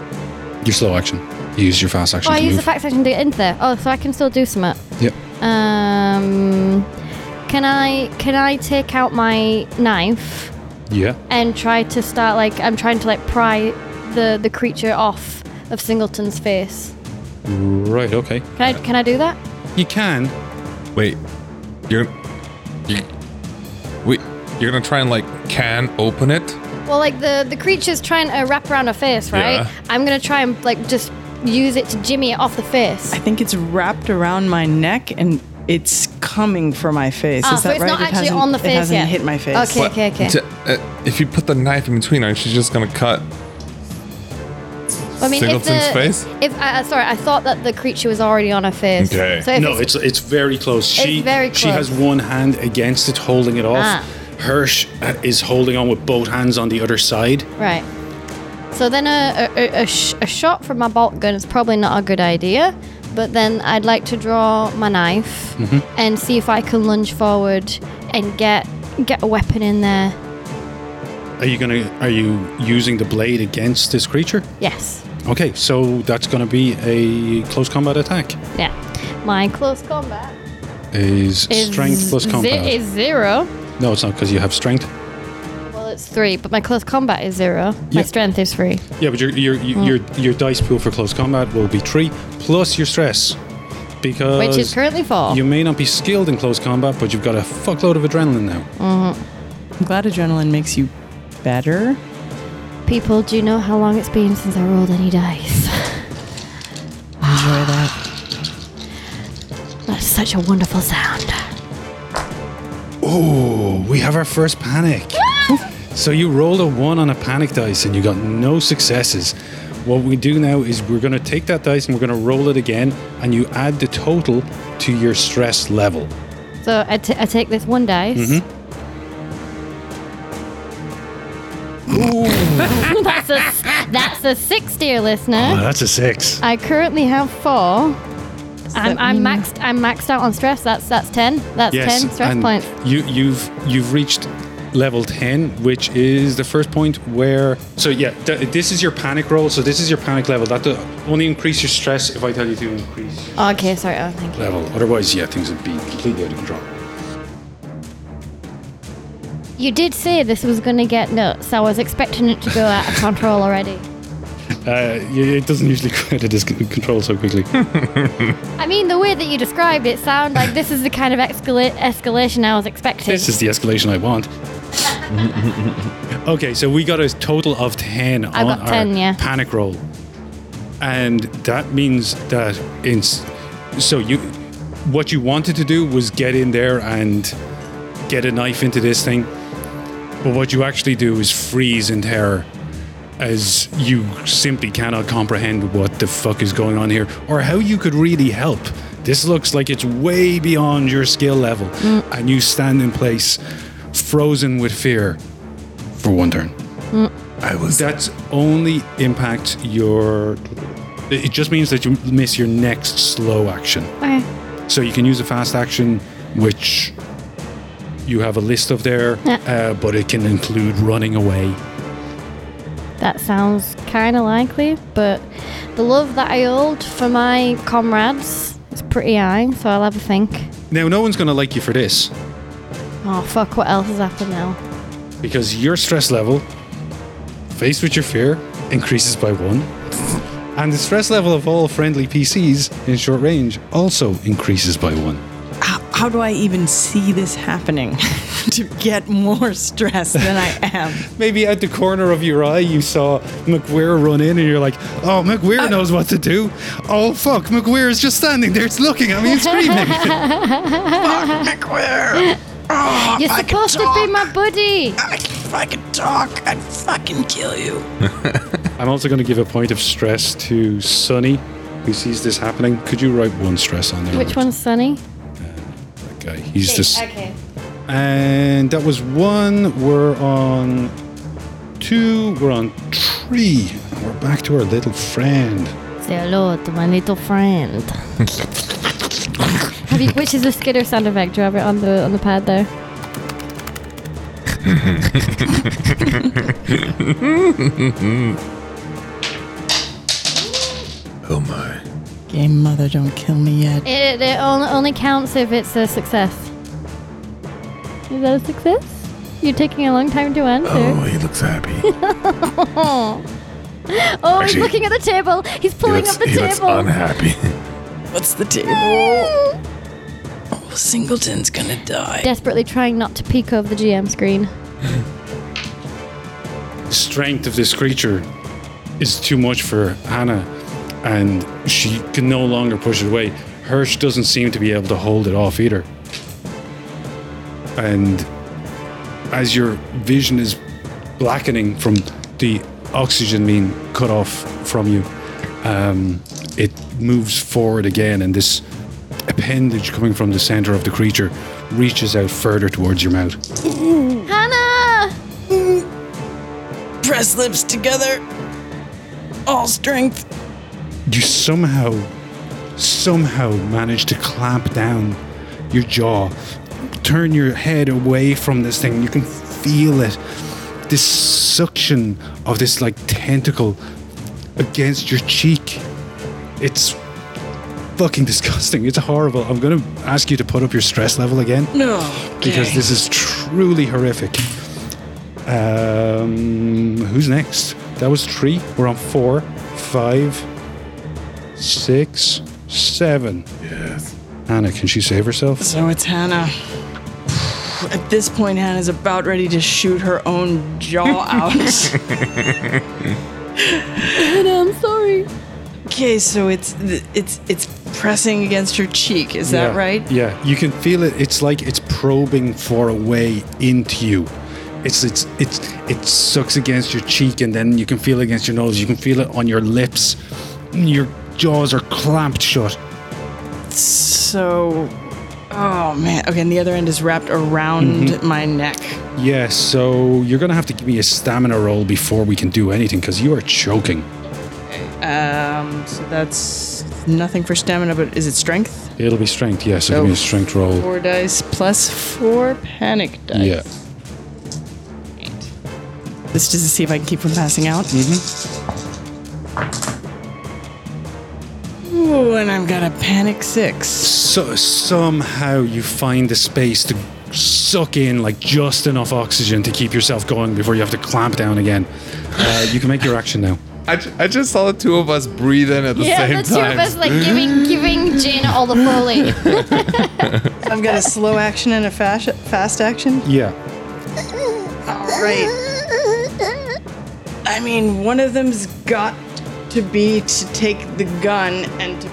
Your slow action. You use your fast action Oh, I to use the fast action to get into there. Oh, so I can still do something. yep. Um, can I can I take out my knife Yeah. and try to start like I'm trying to like pry the the creature off of Singleton's face? Right. Okay. Can I can I do that? You can. Wait. You're. You. Wait. You're gonna try and like can open it? Well, like the the creature's trying to wrap around her face, right? Yeah. I'm gonna try and like just use it to jimmy it off the face. I think it's wrapped around my neck and it's coming for my face. Ah, Is so that it's right? not It actually hasn't- on the It hasn't yet. hit my face. Okay, okay, okay. To- uh, if you put the knife in between, aren't you just gonna cut I mean, if the, face? If uh, sorry, I thought that the creature was already on her face. Okay. So No, it's it's very close. She very close. she has one hand against it, holding it off. Ah. Hirsch uh, is holding on with both hands on the other side. right. So then a a, a, a, sh- a shot from my bolt gun is probably not a good idea. But then I'd like to draw my knife Mm-hmm. and see if I can lunge forward and get get a weapon in there. Are you gonna? Are you using the blade against this creature? Yes. Okay, so that's gonna be a close combat attack. Yeah. My close combat Is, is strength plus ze- combat? is zero. no, it's not because you have strength. Well, it's three, but my close combat is zero. My strength is three. Yeah, but your your your, hmm. your your dice pool for close combat will be three plus your stress, because Which is currently four. You may not be skilled in close combat, but you've got a fuckload of adrenaline now. Mm-hmm. I'm glad adrenaline makes you better. People, do you know how long it's been since I rolled any dice? Enjoy that. That's such a wonderful sound. Oh, we have our first panic. so you rolled a one on a panic dice and you got no successes. What we do now is we're going to take that dice and we're going to roll it again, and you add the total to your stress level. So I, t- I take this one dice. Mm-hmm. that's that's a six, dear Oh, listener. that's a six. I currently have four. I'm, I'm mm. maxed. I'm maxed out on stress. That's that's ten. That's ten stress and points. You, you've you've reached level ten, which is the first point where. So yeah, th- this is your panic roll. So this is your panic level. That will only increase your stress if I tell you to increase Okay, sorry. Oh, thank you. level. Otherwise, yeah, things would be completely out of control. You did say this was going to get nuts. I was expecting it to go out of control already. Uh, it doesn't usually go out of this control so quickly. I mean, the way that you described it sounded like this is the kind of escala- escalation I was expecting. this is the escalation I want. okay, so we got a total of 10 I on got our yeah. panic roll. And that means that in so you what you wanted to do was get in there and get a knife into this thing. But what you actually do is freeze in terror as you simply cannot comprehend what the fuck is going on here or how you could really help. This looks like it's way beyond your skill level, mm. and you stand in place, frozen with fear, for one turn. Mm. I was. That's only impact your. It just means that you miss your next slow action. Okay. So you can use a fast action, which you have a list of there, Yeah. uh, but it can include running away. That sounds kind of likely, but the love that I hold for my comrades is pretty high, so I'll have a think. Now, no one's going to like you for this Oh, fuck, what else has happened now? because your stress level, faced with your fear, increases by one. And the stress level of all friendly PCs in short range also increases by one. How, how do I even see this happening to get more stressed than I am? Maybe at the corner of your eye, you saw McWeir run in, and you're like, "Oh, McWeir uh, knows what to do." Oh, fuck! McWeir is just standing there, it's looking at me and screaming. McWare! Oh, You're supposed to be my buddy! I can fucking talk. I'd fucking kill you. I'm also going to give a point of stress to Sonny, who sees this happening. Could you write one stress on there? Which one's Sonny? That guy. He's just. Okay. And that was one. We're on two. We're on three. We're back to our little friend. Say hello to my little friend. have you, which is the skitter sound effect? Do you have it on the on the pad there? Oh my. Game mother, don't kill me yet. It, it only, only counts if it's a success. Is that a success? You're taking a long time to answer. Oh, he looks happy. Oh, oh he's looking at the table. He's He pulling looks, up the he looks table. unhappy. What's the table? Oh, Singleton's gonna die. Desperately trying not to peek over the GM screen. The strength of this creature is too much for Hannah, and she can no longer push it away. Hirsch doesn't seem to be able to hold it off either. And as your vision is blackening from the oxygen being cut off from you, um, it moves forward again, and this appendage coming from the center of the creature reaches out further towards your mouth. Hannah! Press lips together. All strength. You somehow, somehow manage to clamp down your jaw, turn your head away from this thing. You can feel it. This suction of this like tentacle against your cheek. It's fucking disgusting. It's horrible. I'm gonna ask you to put up your stress level again No. because this is truly horrific. Um, who's next? That was three. We're on four, five, six, seven. Yes. Hannah, can she save herself? So it's Hannah. At this point, Hannah's about ready to shoot her own jaw out. Hannah, I'm sorry. okay, so it's it's it's pressing against her cheek. Is that Yeah, right? Yeah, you can feel it. It's like it's probing for a way into you. It's it's it's it sucks against your cheek, and then you can feel it against your nose. You can feel it on your lips. Your jaws are clamped shut. So, oh man. Okay, and the other end is wrapped around Mm-hmm. my neck. Yeah, so you're gonna have to give me a stamina roll before we can do anything because you are choking. Um, so that's nothing for stamina, but is it strength? It'll be strength. Yeah, so So give me a strength roll. Four dice plus four panic dice. Yeah. This is to see if I can keep from passing out. Ooh, and I've got a panic six. So somehow you find the space to suck in like just enough oxygen to keep yourself going before you have to clamp down again. Uh, you can make your action now. I, ju- I just saw the two of us breathe in at the Yeah, same the two time. of us like giving giving Jaina all the foley. I've got a slow action and a fast fast action. Yeah. All right. I mean, one of them's got to be to take the gun and to.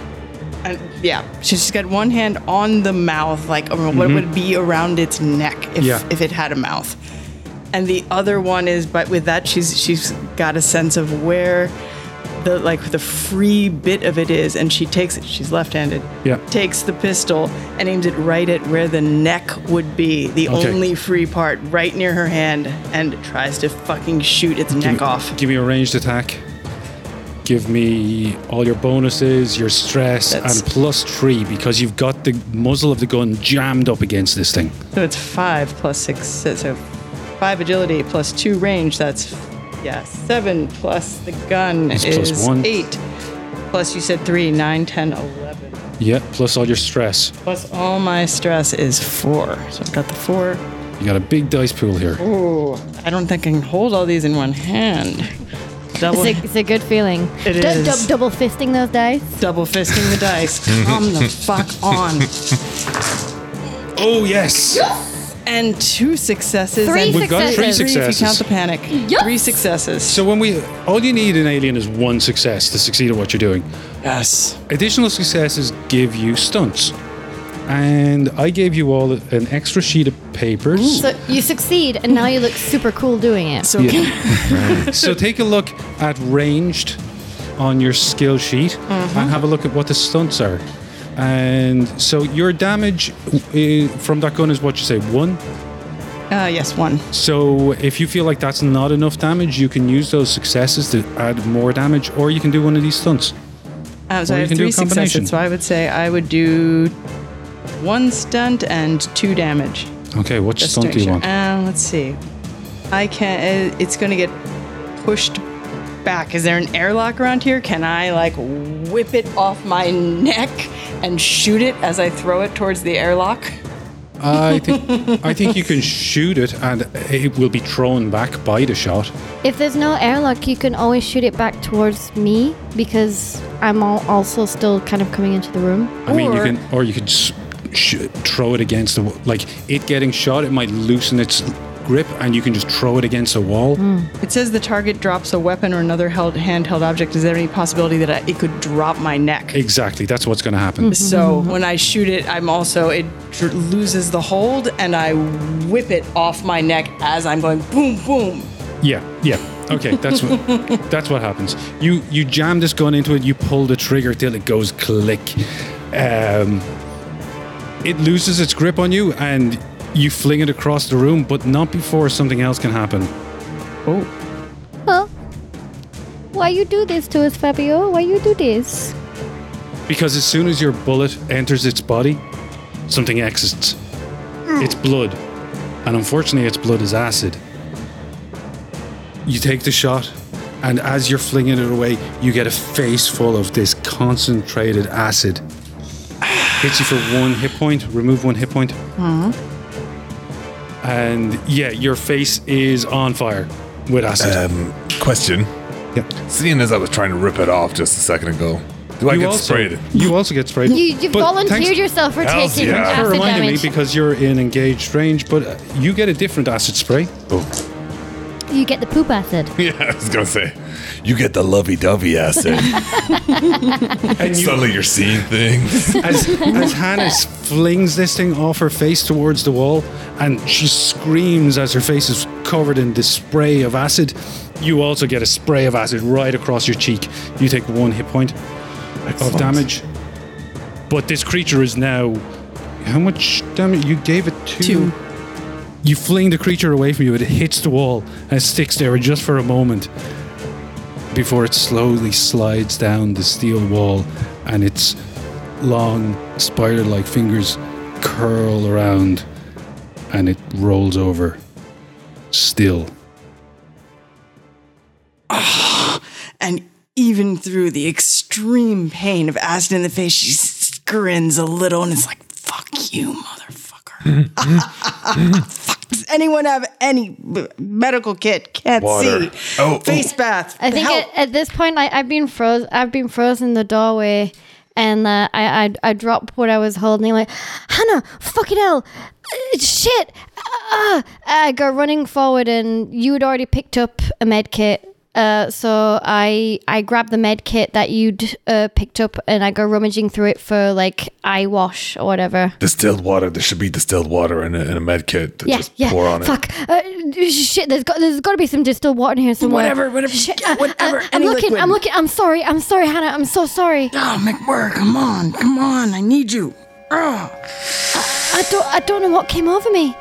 And yeah, she's got one hand on the mouth, like or what mm-hmm. would be around its neck if, Yeah. if it had a mouth. And the other one is, but with that, she's she's got a sense of where the like the free bit of it is, and she takes it. She's left-handed. Yeah. Takes the pistol and aims it right at where the neck would be, the Okay. only free part, right near her hand, and tries to fucking shoot its neck me- off. Give me a ranged attack. Give me all your bonuses, your stress, That's- and plus three because you've got the muzzle of the gun jammed up against this thing. So it's five plus six, so five agility plus two range. That's yeah, seven plus the gun That's is plus one. eight. Plus you said three, nine, ten, eleven. Yeah, plus all your stress. Plus all my stress is four. So I've got the four. You got a big dice pool here. Ooh, I don't think I can hold all these in one hand. Double, It's a, it's a good feeling. It Du- is. du- double fisting those dice. double fisting the dice. Mhm. Come the fuck on. Oh yes. And two successes. Three and We've got three successes. If you successes. count the panic. Yes. Three successes. So when we, all you need in Alien is one success to succeed at what you're doing. yes. Additional successes give you stunts, and I gave you all an extra sheet of papers. So you succeed, and now you look super cool doing it. So Yeah. so take a look at ranged on your skill sheet and have a look at what the stunts are. And so your damage uh, from that gun is what you say one. Uh, yes, one. So if you feel like that's not enough damage, you can use those successes to add more damage, or you can do one of these stunts. Uh, so Or I you have can do three successes. So I would say I would do one stunt and two damage. Okay, what Just stunt to do you sure. want? Um, let's see. I can. Uh, it's going to get pushed back. Is there an airlock around here? Can I like whip it off my neck and shoot it as I throw it towards the airlock? I think I think you can shoot it, and it will be thrown back by the shot. If there's no airlock, you can always shoot it back towards me because I'm al- also still kind of coming into the room. I mean, you Or- can, or you could s- sh- throw it against the w- like it getting shot. It might loosen its grip, and you can just throw it against a wall. Hmm. It says the target drops a weapon or another held handheld object. Is there any possibility that I, it could drop my neck? Exactly, that's what's going to happen. So mm-hmm. Mm-hmm. when I shoot it, I'm also it dr- loses the hold, and I whip it off my neck as I'm going boom boom. Yeah, yeah. Okay, that's what that's what happens. You you jam this gun into it. You pull the trigger till it goes click. Um, it loses its grip on you, and you fling it across the room, but not before something else can happen. Oh, Huh? Why you do this to us, Fabio? Why you do this? Because as soon as your bullet enters its body, something exits. It's blood. And unfortunately, its blood is acid. You take the shot, and as you're flinging it away, you get a face full of this concentrated acid. Hits you for one hit point, remove one hit point. And yeah, your face is on fire with acid. Um, question. yeah. Seeing as I was trying to rip it off just a second ago, Do I you get also, sprayed? You also get sprayed. You, you But volunteered thanks yourself for Hells taking yeah. for acid reminding damage. me because you're in engaged range, but uh, you get a different acid spray. You get the poop acid. Yeah, I was gonna say, you get the lovey-dovey acid. And you, Suddenly you're seeing things. as, as Hannah flings this thing off her face towards the wall, and she screams as her face is covered in this spray of acid. You also get a spray of acid right across your cheek. You take one hit point of damage. But this creature is now. How much damage? You gave it two. Two. You fling the creature away from you, it hits the wall and sticks there just for a moment before it slowly slides down the steel wall and its long spider like fingers curl around and it rolls over still. Ah, and even through the extreme pain of acid in the face, she s- grins a little and is like, fuck you, motherfucker. Fuck. Does anyone have any b- medical kit? Can't Water. see. Oh, Face bath. I think at, at this point, I, I've been froze. I've been frozen in the doorway, and uh, I, I I drop what I was holding. Like Hannah, fucking hell, uh, shit! Uh, I go running forward, and you had already picked up a med kit. Uh, so I I grab the med kit that you'd uh, picked up, and I go rummaging through it for like eye wash or whatever. distilled water. There should be distilled water in a, in a med kit to Yeah, just yeah. pour on it. Fuck. Uh, shit. There's got there's got to be some distilled water in here somewhere. Whatever, whatever, Shit, yeah, uh, whatever, uh, I'm looking. liquid. I'm looking. I'm sorry. I'm sorry, Hannah. I'm so sorry. Oh, McWhirr, come on, come on. I need you. Oh, I don't. I don't know what came over me.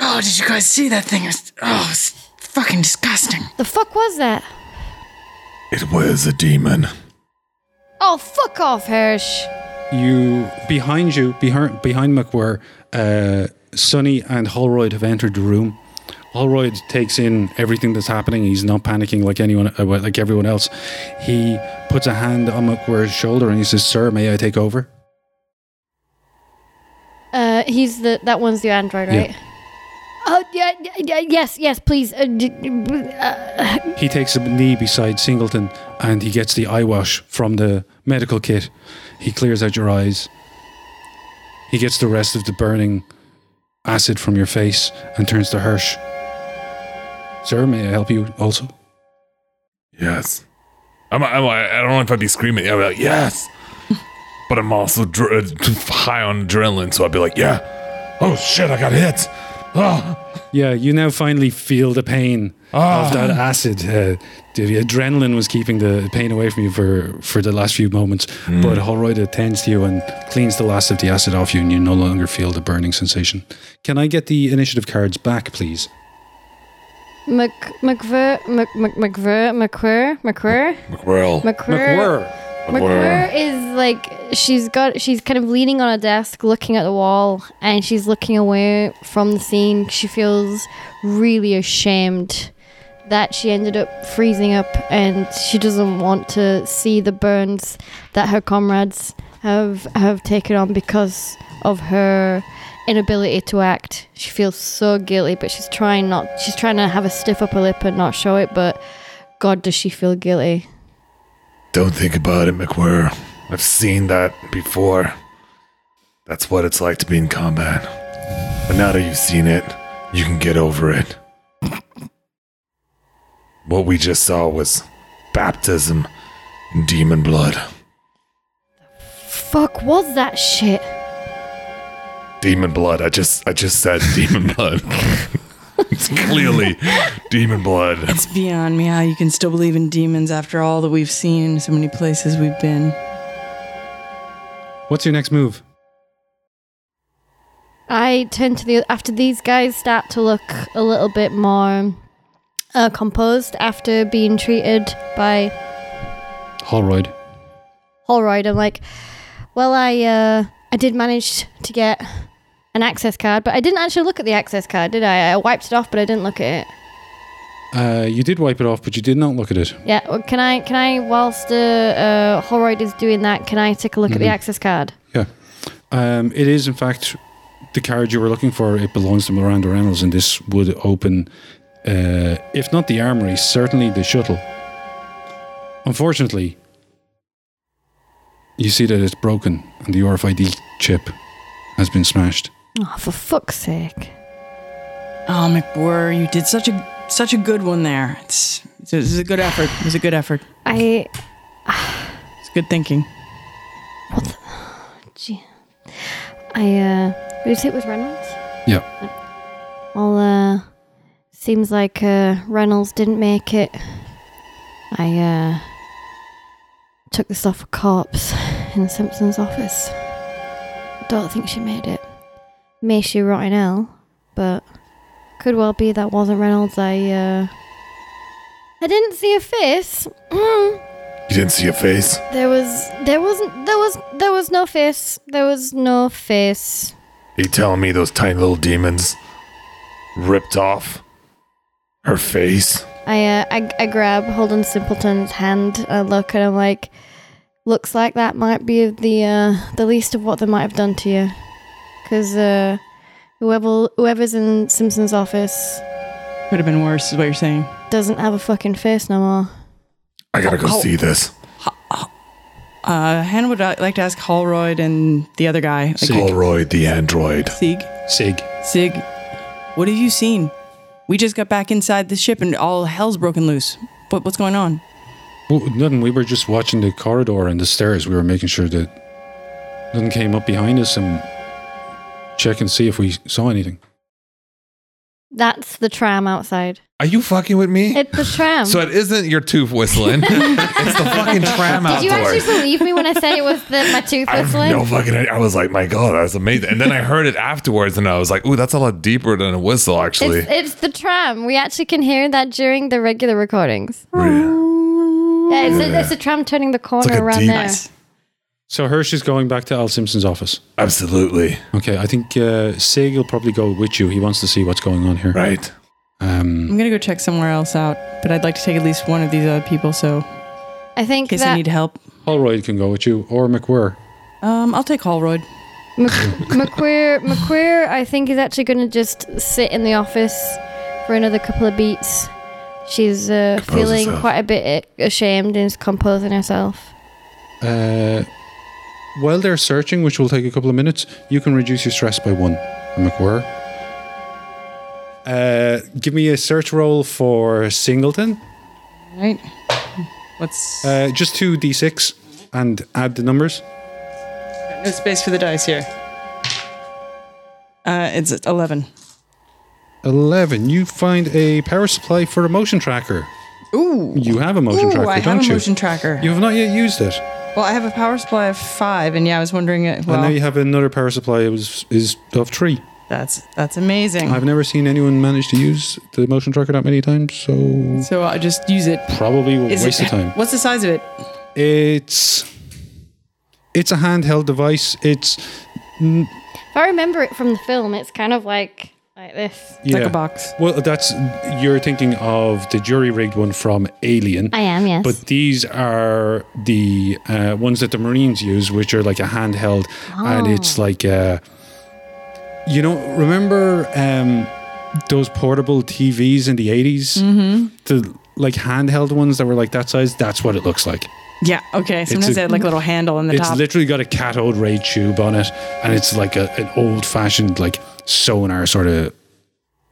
oh did you guys see that thing? Oh, it's fucking disgusting. The fuck was that? It was a demon. Oh, fuck off, Hirsch. You behind you, behind behind McWhirr, uh, Sonny and Holroyd have entered the room. Holroyd takes in everything that's happening. He's not panicking like anyone, uh, like everyone else. He puts a hand on McWhirr's shoulder and he says, "Sir, may I take over?" Uh, he's the. That one's the android, right? Oh yeah, yeah, yeah, yes, yes, please. Uh, d- uh, He takes a knee beside Singleton and he gets the eye wash from the medical kit. He clears out your eyes. He gets the rest of the burning acid from your face and turns to Hirsch. Sir, may I help you also? Yes. I'm, I'm, I don't know if I'd be screaming. I'd be like, yes. but I'm also dr- uh, high on adrenaline, so I'd be like, yeah. Oh shit, I got hit. Oh. Yeah, you now finally feel the pain of that acid. Uh, the adrenaline was keeping the pain away from you for, for the last few moments, but Holroyd attends to you and cleans the last of the acid off you, and you no longer feel the burning sensation. Can I get the initiative cards back, please? Mc McVer Mc Mc McVer McQuir McQuir McWhirl. McQuir. McQuir is like she's got she's kind of leaning on a desk looking at the wall and she's looking away from the scene. She feels really ashamed that she ended up freezing up and she doesn't want to see the burns that her comrades have have taken on because of her inability to act. She feels so guilty, but she's trying not she's trying to have a stiff upper lip and not show it, but God does she feel guilty. Don't think about it, McWhirr. I've seen that before. That's what it's like to be in combat. But now that you've seen it, you can get over it. What we just saw was baptism in demon blood. Fuck was that shit? Demon blood. I just I just said demon blood. it's clearly demon blood. It's beyond me how you can still believe in demons after all that we've seen in so many places we've been. What's your next move? I turn to the after these guys start to look a little bit more uh, composed after being treated by Holroyd. Holroyd. I'm like, well, I uh, I did manage to get an access card, but I didn't actually look at the access card, did I? I wiped it off, but I didn't look at it. Uh, you did wipe it off, but you did not look at it. Yeah, well, can I? Can I? Whilst uh, uh, Holroyd is doing that, can I take a look at the access card? Yeah. Um, it is, in fact, the card you were looking for. It belongs to Miranda Reynolds, and this would open, uh, if not the armory, certainly the shuttle. Unfortunately, you see that it's broken and the RFID chip has been smashed. Oh, for fuck's sake. Oh, McWhirr, you did such a such a good one there. It's, it's this is a good effort. It was a good effort. I. It's good thinking. What the? Gee. I, uh. Did you say it was Reynolds? Yeah. Well, uh. Seems like, uh, Reynolds didn't make it. I, uh. Took this off a corpse in Simpson's office. Don't think she made it. May she rot in hell, but could well be that wasn't Reynolds. I, uh. I didn't see a face. Mm. You didn't see a face? There was there wasn't there was there was no face. There was no face. Are you telling me those tiny little demons ripped off her face? I uh, I, I grab Holden Singleton's hand. I look and I'm like, looks like that might be the uh, the least of what they might have done to you, because uh, whoever whoever's in Simpson's office Could have been worse, is what you're saying. doesn't have a fucking face no more. I gotta go Oh. see this. Uh, Hannah would uh, like to ask Holroyd and the other guy, like Sig. Holroyd the android. Sig. Sig. Sig, what have you seen? We just got back inside the ship and all hell's broken loose. What, what's going on? Oh, nothing. We were just watching the corridor and the stairs. We were making sure that nothing came up behind us and check and see if we saw anything. That's the tram outside. Are you fucking with me? It's the tram. So it isn't your tooth whistling. it's the fucking tram Did you actually believe me when I said it was the, my tooth I have whistling? no fucking idea. I was like, my God, that was amazing. And then I heard it afterwards and I was like, ooh, that's a lot deeper than a whistle, actually. It's, it's the tram. We actually can hear that during the regular recordings. Really? Yeah, it's, a, it's a tram turning the corner like a around deep- there. So Hirsch is going back to Al Simpson's office. Absolutely. Okay, I think uh, Sig will probably go with you. He wants to see what's going on here. Right. Um, I'm gonna go check somewhere else out, but I'd like to take at least one of these other people, so I think case that I need help. Holroyd can go with you, or McWhirr. Um, I'll take Holroyd. Mc- McQueer, McQueer, I think is actually going to just sit in the office for another couple of beats. She's uh, Compose feeling herself. quite a bit ashamed and is composing herself. Uh, while they're searching, which will take a couple of minutes, you can reduce your stress by one. McWhirr. Uh, give me a search roll for Singleton. Right? What's Uh, just two d6 and add the numbers. no space for the dice here? Uh, it's eleven. 11. You find a power supply for a motion tracker. Ooh. You have a motion Ooh, tracker, I have don't a you? motion tracker. You have not yet used it. Well, I have a power supply of five, and yeah, I was wondering. It, and now you have another power supply is, is of three. that's that's amazing. I've never seen anyone manage to use the motion tracker that many times, so so I just use it. probably a Is waste it of time. What's the size of it? It's it's a handheld device. It's If I remember it from the film, it's kind of like like this. yeah. Like a box. Well, that's you're thinking of the jury rigged one from Alien. I am, yes. But these are the uh, ones that the Marines use, which are like a handheld, and it's Oh. like, uh, you know, remember um, those portable TVs in the 80s? Mm-hmm. The like handheld ones that were like that size. That's what it looks like. Yeah. Okay. Sometimes a- they had like a little handle on the It's top. literally got a cathode ray tube on it, and it's like a, an old fashioned like sonar sort of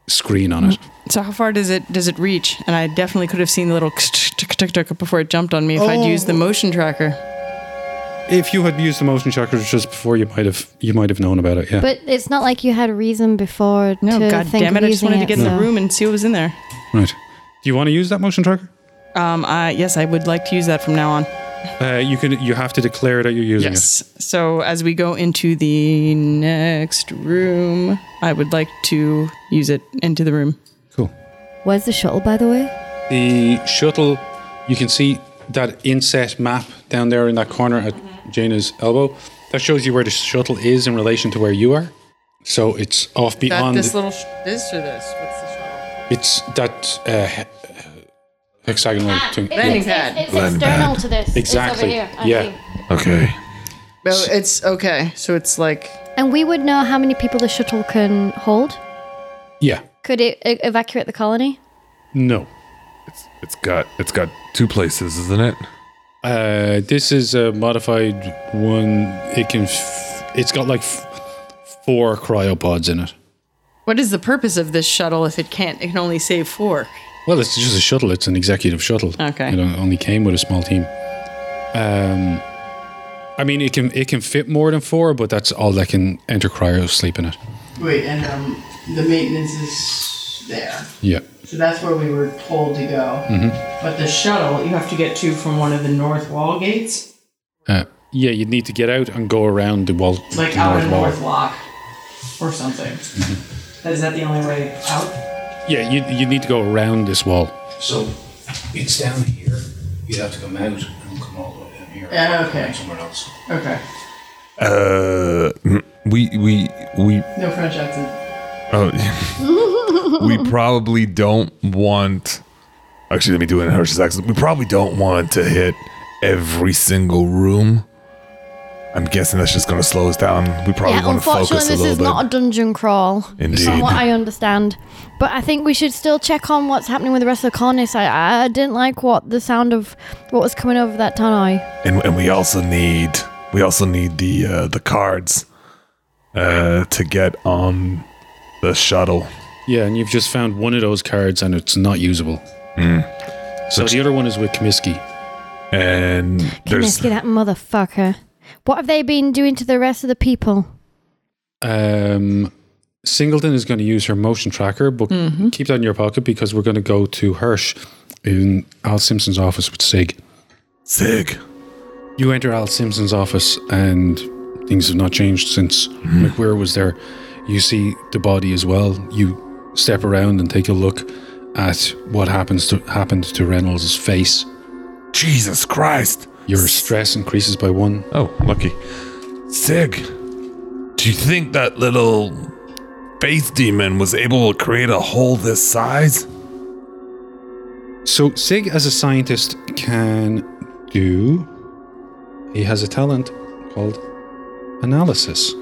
screen on it. so how far does it does it reach? And I definitely could have seen the little tick tick tick before it jumped on me if I'd Oh. used the motion tracker. If you had used the motion tracker just before, you might have you might have known about it. Yeah, but it's not like you had a reason before No, to god think damn it! I just using wanted to get in the room and see what was in there. right. Do you want to use that motion tracker? Um, I yes, I would like to use that from now on. Uh, you can. You have to declare that you're using Yes. So as we go into the next room, I would like to use it into the room. Cool. Where's the shuttle, by the way? The shuttle. You can see that inset map down there in that corner at Jaina's elbow. That shows you where the shuttle is in relation to where you are. So it's off beyond. little sh- this or this? What's the shuttle? it's that uh, he- hexagonal thing. Landing pad. It's, Landing external pad. to this. Exactly. It's over here. I Yeah. think. Okay. Well, it's okay. So it's like And we would know how many people the shuttle can hold. Yeah. Could it e- evacuate the colony? No. It's it's got it's got two places, isn't it? Uh, this is a modified one. It can. F- it's got like f- four cryopods in it. What is the purpose of this shuttle if it can't? It can only save four. Well, it's just a shuttle. It's an executive shuttle. Okay. It only came with a small team. Um, I mean, it can it can fit more than four, but that's all that can enter cryo sleep in it. Wait, and um, the maintenance is there. Yeah. So that's where we were told to go. Mm-hmm. But the shuttle, you have to get to from one of the north wall gates, Uh, yeah, you'd need to get out and go around the wall. like the out north in wall. North Lock or something. Mm-hmm. Is that the only way out? Yeah, you you need to go around this wall. So it's down here. You'd have to come out and come all the way down here. Yeah, okay. Somewhere else. Okay. Uh, we we we No French accent. oh, we probably don't want. Actually, let me do it in Hirsch's accent. We probably don't want to hit every single room. I'm guessing that's just going to slow us down. We probably yeah, want to unfortunately, focus a little bit. Unfortunately, this is not a dungeon crawl. Indeed. From what I understand. But I think we should still check on what's happening with the rest of the colonists. I, I didn't like what the sound of what was coming over that tunnel. and, and we also need we also need the uh, the cards uh, to get on the shuttle. Yeah, and you've just found one of those cards and it's not usable. So the other one is with Comiskey. And there's Kaminsky, that motherfucker. What have they been doing to the rest of the people? Um, Singleton is going to use her motion tracker, but keep that in your pocket because we're going to go to Hirsch in Al Simpson's office with Sig. Sig. You enter Al Simpson's office and things have not changed since McWeir was there. You see the body as well. You step around and take a look at what happens to happened to Reynolds' face. Jesus Christ. Your stress increases by one. Oh, lucky. Sig, do you think that little faith demon was able to create a hole this size? So Sig, as a scientist, can do. He has a talent called analysis,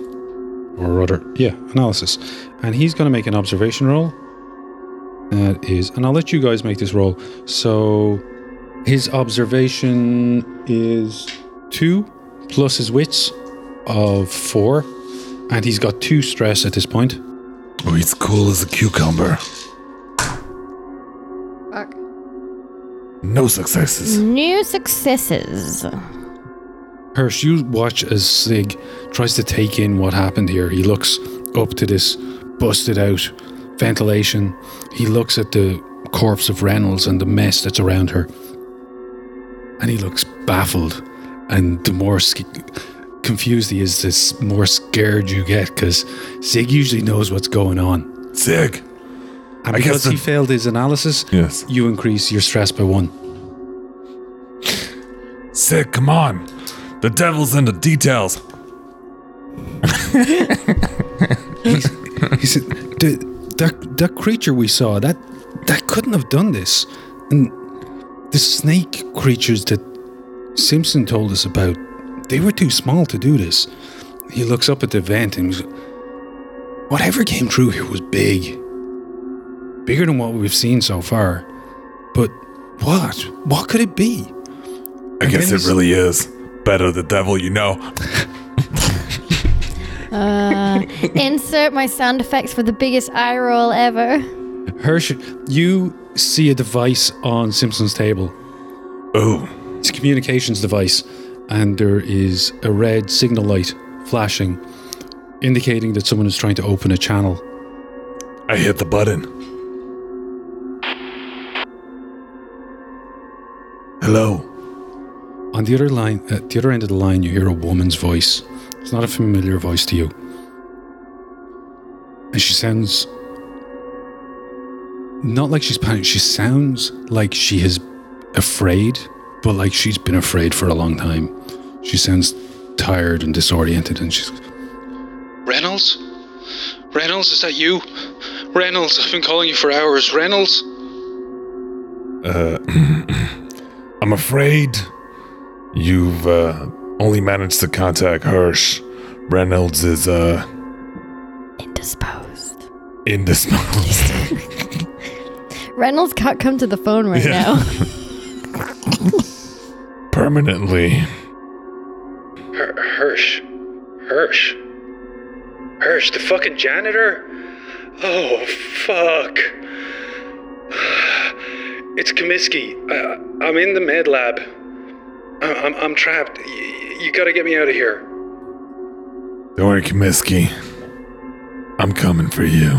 or rather, yeah, analysis, and he's going to make an observation roll. That is, and I'll let you guys make this roll. So his observation is two plus his wits of four, and he's got two stress at this point. Oh, he's cool as a cucumber. Fuck. No successes. New successes. Hirsch, you watch as Sig tries to take in what happened here. He looks up to this busted out ventilation. He looks at the corpse of Reynolds and the mess that's around her. And he looks baffled. And the more sk- confused he is, the more scared you get because Sig usually knows what's going on. Sig. And I guess because he failed his analysis, Yes. you increase your stress by one. Sig, come on. The devil's in the details. He said, the, that, that creature we saw, that that couldn't have done this. And the snake creatures that Simpson told us about, they were too small to do this. He looks up at the vent and he's, whatever came through here was big. Bigger than what we've seen so far. But what? What could it be? I And guess it really is. Better the devil you know. Uh, insert my sound effects for the biggest eye roll ever. Hirsch, you see a device on Simpson's table. Oh, It's a communications device, and there is a red signal light flashing, indicating that someone is trying to open a channel. I hit the button. Hello. On the other line, at the other end of the line, you hear a woman's voice. It's not a familiar voice to you, and she sounds not like she's panicked. She sounds like she is afraid, but like she's been afraid for a long time. She sounds tired and disoriented, and she's Reynolds? Reynolds, is that you? Reynolds, I've been calling you for hours. Reynolds? Uh, I'm afraid you've uh, only managed to contact Hirsch. Reynolds is uh, Indisposed. indisposed. Reynolds can't come to the phone right Yeah. now. permanently. Her- Hirsch. Hirsch. Hirsch, the fucking janitor? Oh, fuck. It's Comiskey. Uh, I'm in the med lab. I- I'm, I'm trapped. Y- you gotta get me out of here. Don't worry, Comiskey. I'm coming for you.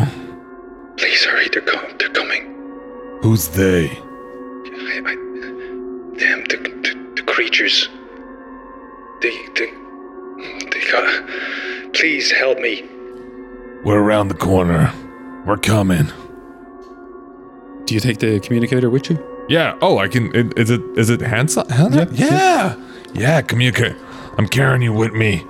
Please hurry, they're, com- they're coming. Who's they? I, I, them, the, the, the creatures. They, they, they got. Please help me. We're around the corner. We're coming. Do you take the communicator with you? Yeah. Oh, I can. It, is it? Is it hand? si- hand Yeah. Yeah. Yeah, communicate. I'm carrying you with me.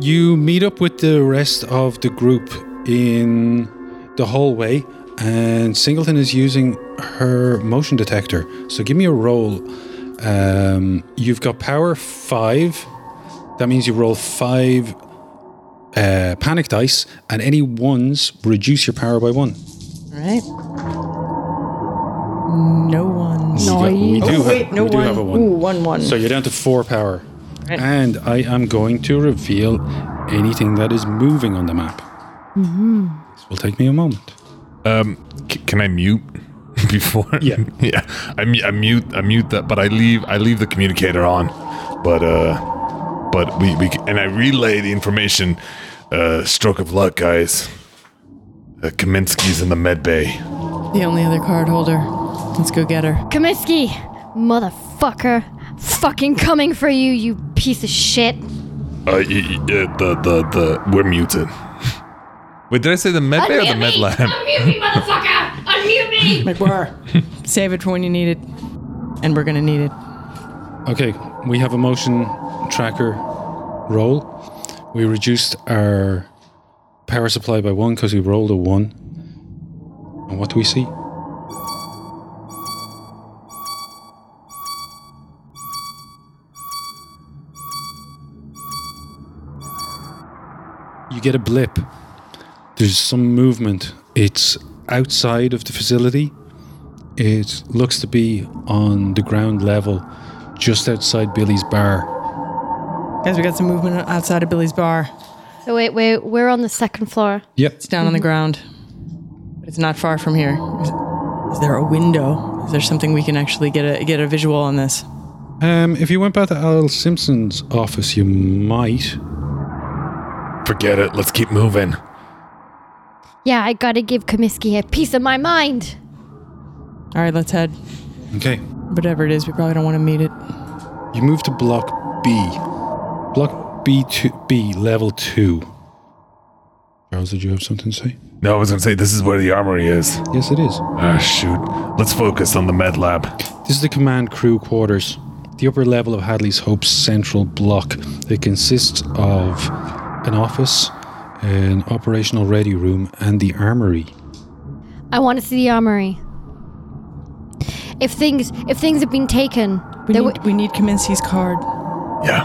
You meet up with the rest of the group in the hallway, and Singleton is using her motion detector. So give me a roll. Um, you've got power five. That means you roll five uh, panic dice, and any ones reduce your power by one. All right. No ones. We got- we Oh, do have- wait, no we do one. have a one. Ooh, one, one. So you're down to four power. Right. And I am going to reveal anything that is moving on the map. This will take me a moment. Um, c- can I mute before? Yeah. yeah. I, mu- I mute. I mute that, but I leave. I leave the communicator on. But uh, but we we and I relay the information. Uh, stroke of luck, guys. Uh, Kaminsky's in the med bay. the only other card holder. Let's go get her. Kaminsky, motherfucker, fucking coming for you, you piece of shit. Uh, y- y- uh, the the the we're muted. Wait, did I say the med bay or the med lab? Unmute me, motherfucker! Unmute me! McWar. Save it for when you need it. And we're gonna need it. Okay, we have a motion tracker roll. We reduced our power supply by one because we rolled a one. And what do we see? You get a blip. There's some movement. It's outside of the facility. It looks to be on the ground level, just outside Billy's bar. Guys, we got some movement outside of Billy's bar. So wait, wait, we're on the second floor. Yep. It's down on the ground. But it's not far from here. Is, is there a window? Is there something we can actually get a get a visual on this? Um, if you went back to Al Simpson's office, you might. Forget it. Let's keep moving. Yeah, I gotta give Comiskey a piece of my mind. All right, let's head. Okay. Whatever it is, we probably don't want to meet it. You move to block B. Block B two B level two. Charles, did you have something to say? No, I was gonna say this is where the armory is. Yes, it is. Ah, shoot. Let's focus on the med lab. This is the command crew quarters, the upper level of Hadley's Hope's central block. It consists of an office, an operational ready room, and the armory. I want to see the armory. If things, if things have been taken, We need, w- we need Kaminsky's card. Yeah.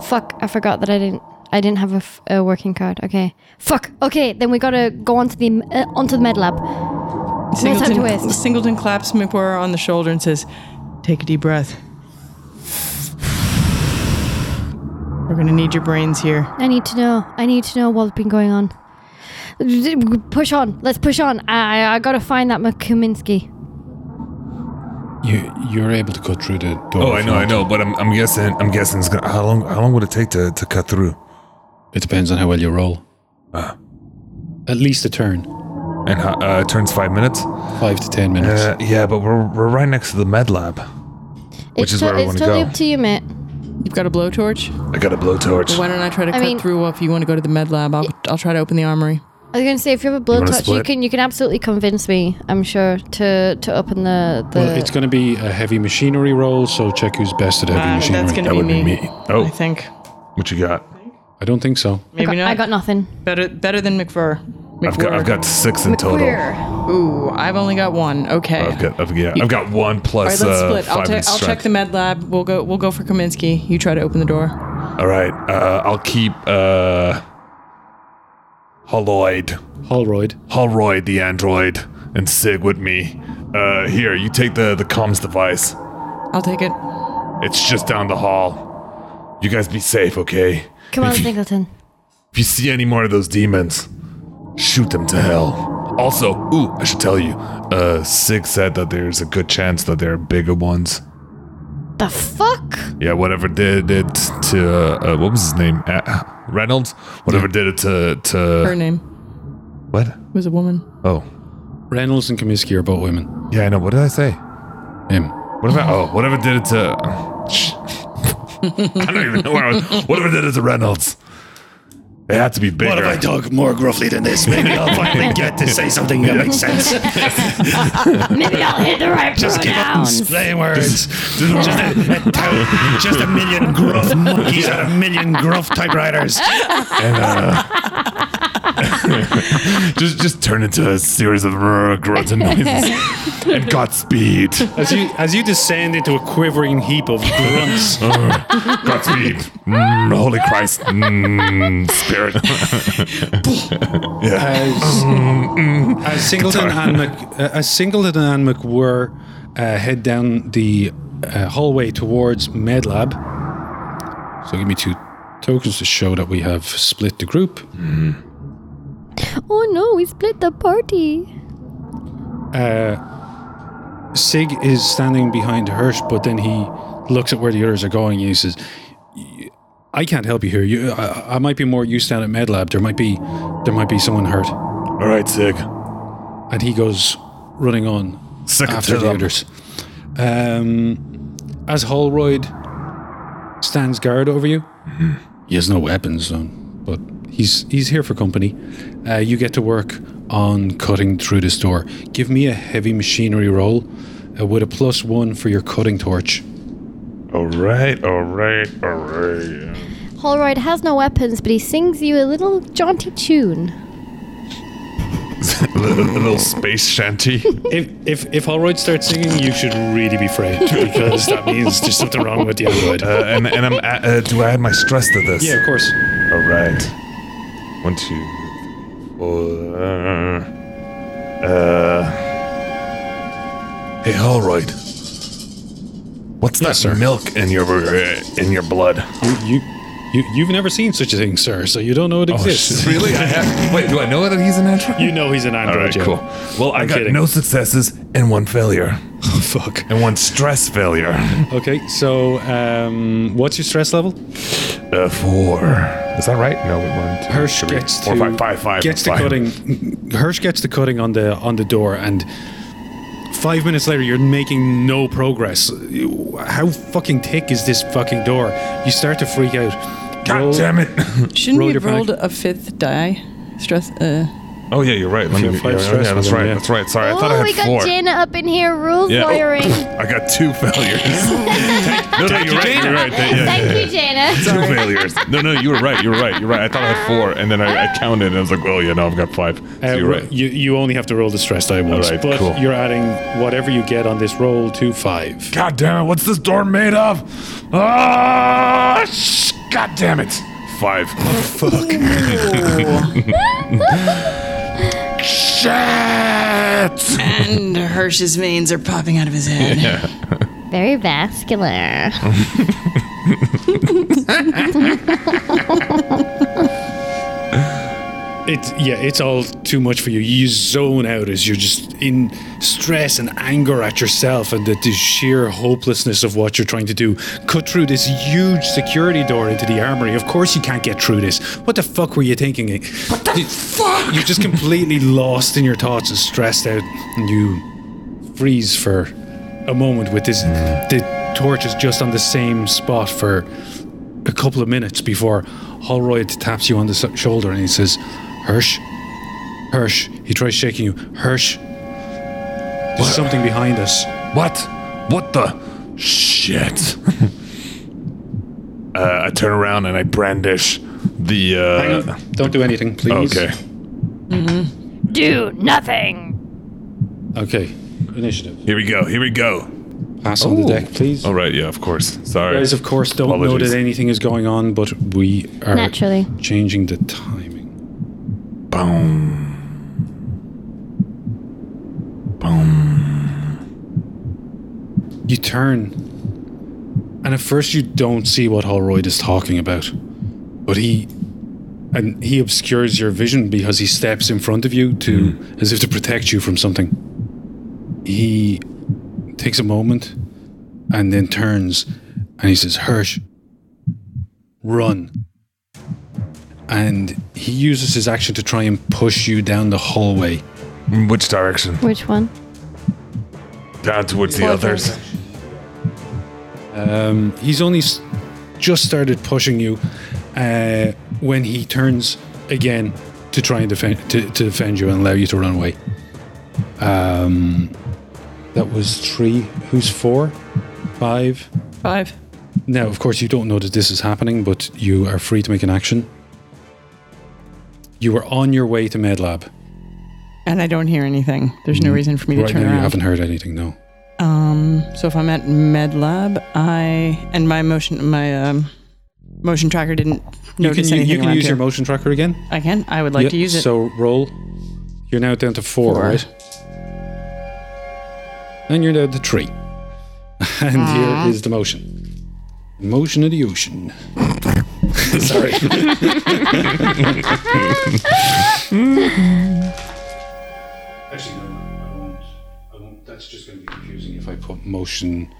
fuck, I forgot that I didn't, I didn't have a, f- a working card. Okay, fuck. Okay, then we gotta go onto the uh, onto the med lab. time to Singleton, waste. Singleton claps McWhirr on the shoulder and says, Take a deep breath. We're gonna need your brains here. I need to know. I need to know what's been going on. Push on. Let's push on. I I gotta find that McKuminsky. You you're able to cut through the door. Oh, I know, I know, but I'm, I'm guessing, I'm guessing it's gonna. How long, how long would it take to, to cut through? It depends on how well you roll. Ah. At least a turn, And how, uh, it turns five minutes. five to ten minutes. Uh, yeah, but we're we're right next to the med lab, which it's is where to- I it's want to totally go. up to you, mate. You've got a blowtorch? I got a blowtorch. Why don't I try to I cut mean- through if you want to go to the med lab? I'll, I'll try to open the armory. I was gonna say if you have a wanna blowtorch, you, split? can you can absolutely convince me. I'm sure to to open the the. well, it's going to be a heavy machinery roll, so check who's best at heavy Ah, machinery. that's gonna That be would be me. me. Oh. I think. What you got? I don't think so. I Maybe got, not. I got nothing. better better than McFur. I've got I've got six in total. Ooh, I've only got one. Okay. I've got I've, yeah, I've got one plus right, let's uh, split. I'll, five ta- I'll check the med lab. We'll go. We'll go for Kaminsky. You try to open the door. All right. Uh, I'll keep uh, Holloid, Holroyd. Holroyd the android, and Sig with me. Uh, here, you take the the comms device. I'll take it. It's just down the hall. You guys be safe, okay? Come on, If you- Singleton. If you see any more of those demons, shoot them to hell. Also, ooh, I should tell you, uh, Sig said that there's a good chance that there are bigger ones. The fuck? Yeah, whatever did it to, uh, uh, what was his name? Uh, Reynolds? Whatever did it to, to. Her name What? was a woman. Oh. Reynolds and Comiskey are both women. Yeah, I know. What did I say? Him. What if I, oh, whatever did it to. Shh. I don't even know where I was. Whatever did it to Reynolds. It had to be bigger. What if I talk more gruffly than this? Maybe I'll finally get to say something that makes sense. Maybe I'll hit the right Just give up pronouns. play words. Just a, a town- just a million gruff monkeys and a million gruff typewriters. Uh, just just turn into a series of rrr, and noises. and Godspeed. As you as you descend into a quivering heap of grunts. Rrr, Godspeed. Mm, holy Christ. Mm, spirit. yeah. As, as Singleton and Mc, uh, as Singleton and McWhirr uh, head down the uh, hallway towards MedLab. So give me two tokens to show that we have split the group. Oh no, we split the party. Sig is standing behind Hirsch, but then he looks at where the others are going and he says, "I can't help you here. You, I, I might be more used down at MedLab. There might be, there might be someone hurt." All right, Sig. And he goes running on Sick after the others. Um, as Holroyd stands guard over you, he has no weapons, so, but he's he's here for company. Uh, you get to work on cutting through this door. Give me a heavy machinery roll uh, with a plus one for your cutting torch. All right, all right, all right. Holroyd has no weapons, but he sings you a little jaunty tune. a, little, a little space shanty. If if if Holroyd starts singing, you should really be afraid because that means there's something wrong with the android. Uh, and and I'm a- uh, do I add my stress to this? yeah, of course. All right. One, two, four. Uh. Hey, Holroyd. What's that sir. milk in your uh, in your blood? You, you, you've never seen such a thing, sir, so you don't know it exists. really? I have, wait, do I know that he's an android? You know he's an All android, right, yeah. cool. Well, I I'm got kidding. no successes and one failure, Oh, fuck. and one stress failure. Okay, so um, what's your stress level? Uh, four. Is that right? No, one, two, Hirsch three, gets four, to five, five, five. gets the cutting. Hirsch gets the cutting on the on the door, and five minutes later, you're making no progress. How fucking thick is this fucking door? You start to freak out. God Roll- damn it! Shouldn't Roll we have rolled panic. a fifth die? Stress. Uh, Oh yeah, you're right. Let me, have five yeah, stress yeah, that's right. yeah. That's right. Sorry, I thought I Oh, had we got four. Jaina up in here rules Yeah. Oh. lawyering. I got two failures. no, no, you're right. You're right. Yeah, yeah, Thank yeah. you, Jaina. Two failures. No, no, you were right. You were right. You're right. I thought I had four, and then I, I counted, and I was like, well, yeah, no, I've got five. So Uh, you're right. you, you only have to roll the stress die once, right, but cool. you're adding whatever you get on this roll to five. God damn it! What's this door made of? Ah! sh- God damn it! Five. Oh, fuck. Shit! and Hirsch's veins are popping out of his head. Very vascular. It's yeah, it's all too much for you. You zone out as you're just in stress and anger at yourself and the, the sheer hopelessness of what you're trying to do. Cut through this huge security door into the armory. Of course you can't get through this. What the fuck were you thinking? What the fuck? You're just completely lost in your thoughts and stressed out, and you freeze for a moment with this. The torch is just on the same spot for a couple of minutes before Holroyd taps you on the shoulder and he says, Hirsch, Hirsch. He tries shaking you. Hirsch, there's something behind us. What? What the shit? uh, I turn around and I brandish the. Uh, Hang on. Don't do anything, please. Okay. Do nothing. Okay. Initiative. Here we go. Here we go. Pass on the deck, please. All right. Yeah. Of course. Sorry. You guys, of course, don't know that anything is going on, but we are Naturally. changing the timing. Boom. Boom. You turn And at first, you don't see what Holroyd is talking about, but he and he obscures your vision because he steps in front of you to hmm. as if to protect you from something. He takes a moment and then turns and he says, "Hirsch, run." And he uses his action to try and push you down the hallway. In which direction? Which one? Down towards the others. Um, he's only s- just started pushing you uh, when he turns again to try and defend to, to defend you and allow you to run away. Um, that was three. Who's four? Five. Five. Now, of course, you don't know that this is happening, but you are free to make an action. You were on your way to MedLab. And I don't hear anything. There's no reason for me to Mm. right turn now, around. you haven't heard anything. No. Um, so if I'm at MedLab, I and my motion my um, motion tracker didn't You notice can, you, anything you can use here. your motion tracker again. I can. I would like to use it. So roll. You're now down to four, Four. right? And you're down to three. And here is the motion. Motion of the ocean. Sorry. Actually, no, I won't. I won't. That's just going to be confusing if I put motion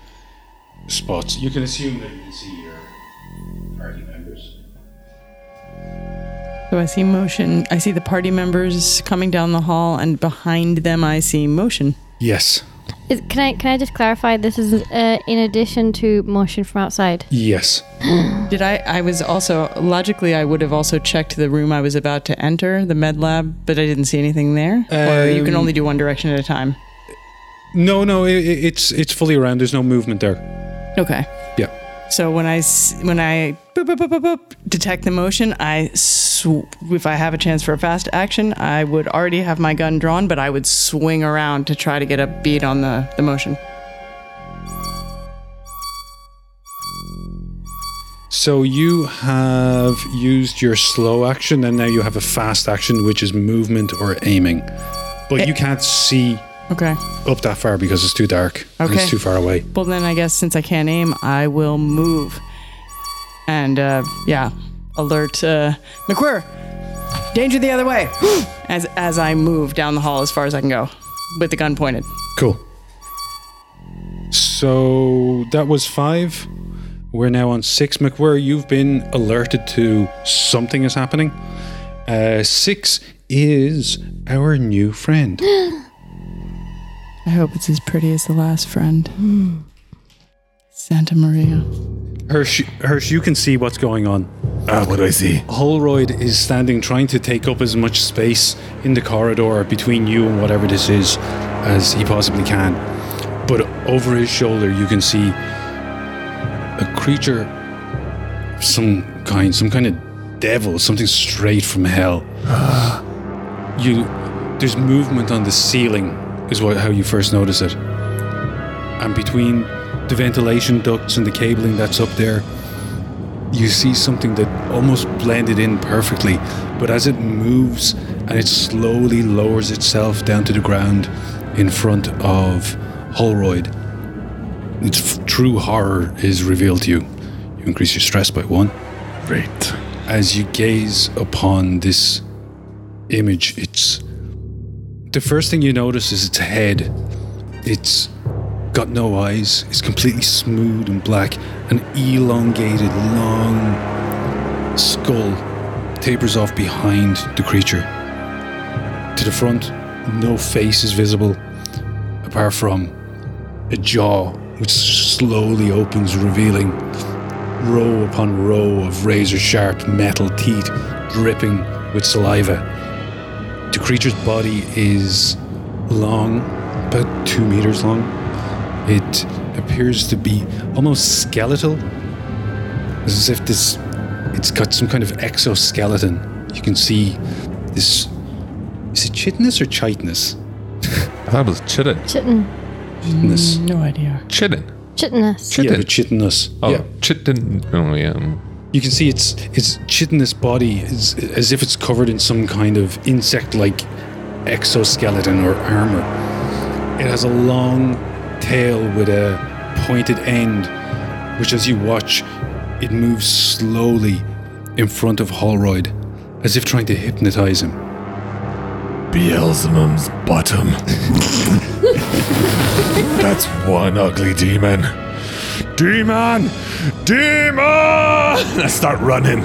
spots. You can assume that you can see your party members. so I see motion. I see the party members coming down the hall, and behind them I see motion. Yes. Is, can I can I just clarify? This is uh, in addition to motion from outside. Yes. Did I? I was also logically I would have also checked the room I was about to enter, the med lab, but I didn't see anything there. or you can Um, only do one direction at a time. No, no, i i- it's it's fully around. There's no movement there. Okay. So when I when I boop, boop, boop, boop, boop, detect the motion, I sw- if I have a chance for a fast action, I would already have my gun drawn, but I would swing around to try to get a bead on the the motion. So you have used your slow action, and now you have a fast action, which is movement or aiming. But eh. you can't see Okay. up that far because it's too dark. and Okay. It's too far away. Well, then I guess since I can't aim, I will move. And uh, yeah, alert uh, McQuirr, danger the other way. as as I move down the hall as far as I can go, with the gun pointed. Cool. So that was five. We're now on six. McWhirr, you've been alerted to something is happening. Uh, six is our new friend. I hope it's as pretty as the last friend. Santa Maria. Hirsch, Hirsch, you can see what's going on. Ah, what do I see? Holroyd is standing trying to take up as much space in the corridor between you and whatever this is as he possibly can. But over his shoulder, you can see a creature of some kind, some kind of devil, something straight from hell. you, there's movement on the ceiling, is what how you first notice it, and between the ventilation ducts and the cabling that's up there, you see something that almost blended in perfectly, but as it moves and it slowly lowers itself down to the ground in front of Holroyd, its f- true horror is revealed to you. You increase your stress by one. Great. As you gaze upon this image, it's the first thing you notice is its head. It's got no eyes. It's completely smooth and black. An elongated, long skull tapers off behind the creature. To the front, no face is visible, apart from a jaw which slowly opens, revealing row upon row of razor sharp metal teeth dripping with saliva. The creature's body is long, about two meters long. It appears to be almost skeletal, as if this it's got some kind of exoskeleton. You can see this. Is it chitinous or chitinous? I thought it was chitin. Chitin. Chitinous. No idea. Chitin. Chitinous. Chitin. Yeah, the chitinous. Oh, Yeah. chitin. Oh, yeah. You can see its its chitinous body is as if it's covered in some kind of insect-like exoskeleton or armor. It has a long tail with a pointed end, which as you watch, it moves slowly in front of Holroyd, as if trying to hypnotize him. Beelzebub's bottom. That's one ugly demon. Demon! Demon! I start running.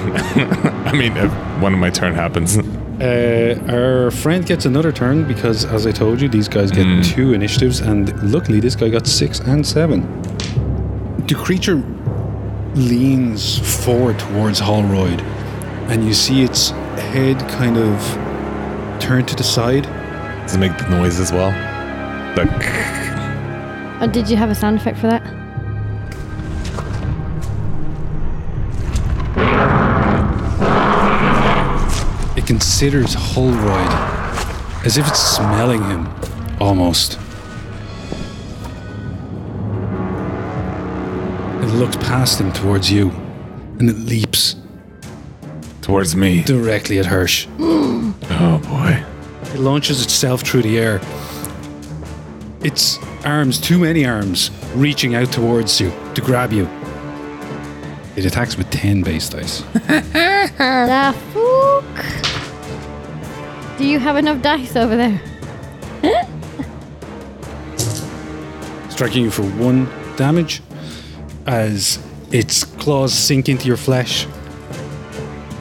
I mean, if one of my turn happens. Uh, our friend gets another turn because, as I told you, these guys get two initiatives, and luckily this guy got six and seven. The creature leans forward towards Holroyd, and you see its head kind of turn to the side. Does it make the noise as well? The Oh, did you have a sound effect for that? Considers Holroyd as if it's smelling him, almost. It looks past him towards you, and it leaps Towards me. directly at Hirsch. Oh boy. It launches itself through the air. Its arms, too many arms, reaching out towards you to grab you. It attacks with 10 base dice. The fook. Do you have enough dice over there? striking you for one damage as its claws sink into your flesh,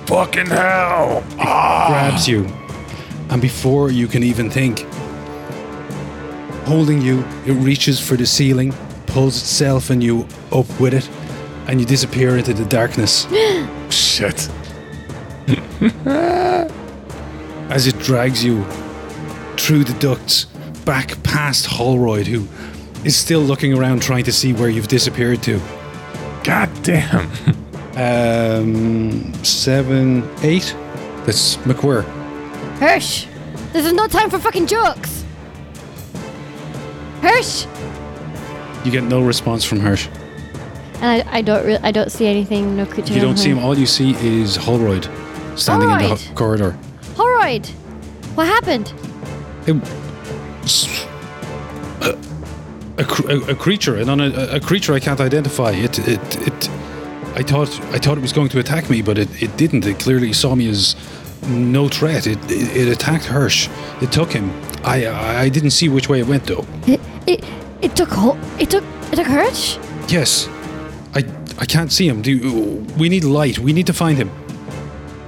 Fucking hell! grabs you, and before you can even think, holding you, it reaches for the ceiling, pulls itself and you up with it, and you disappear into the darkness Shit. as it drags you through the ducts back past Holroyd, who is still looking around trying to see where you've disappeared to. God damn. Um, seven, eight. That's McWhirr. Hirsch, this is no time for fucking jokes. Hirsch, You get no response from Hirsch. and I, I don't re- I don't see anything. No creature. You don't see him. All you see is Holroyd standing in the Holroyd. ho- corridor. Holroyd, what happened? A, a, a, a creature, and on a, a creature I can't identify. It, it, it. I thought, I thought it was going to attack me, but it, it didn't. It clearly saw me as no threat. It, it, it attacked Hirsch. It took him. I, I didn't see which way it went though. It it it took it took it took Hirsch. Yes, I, I can't see him. Do you, we need light. We need to find him.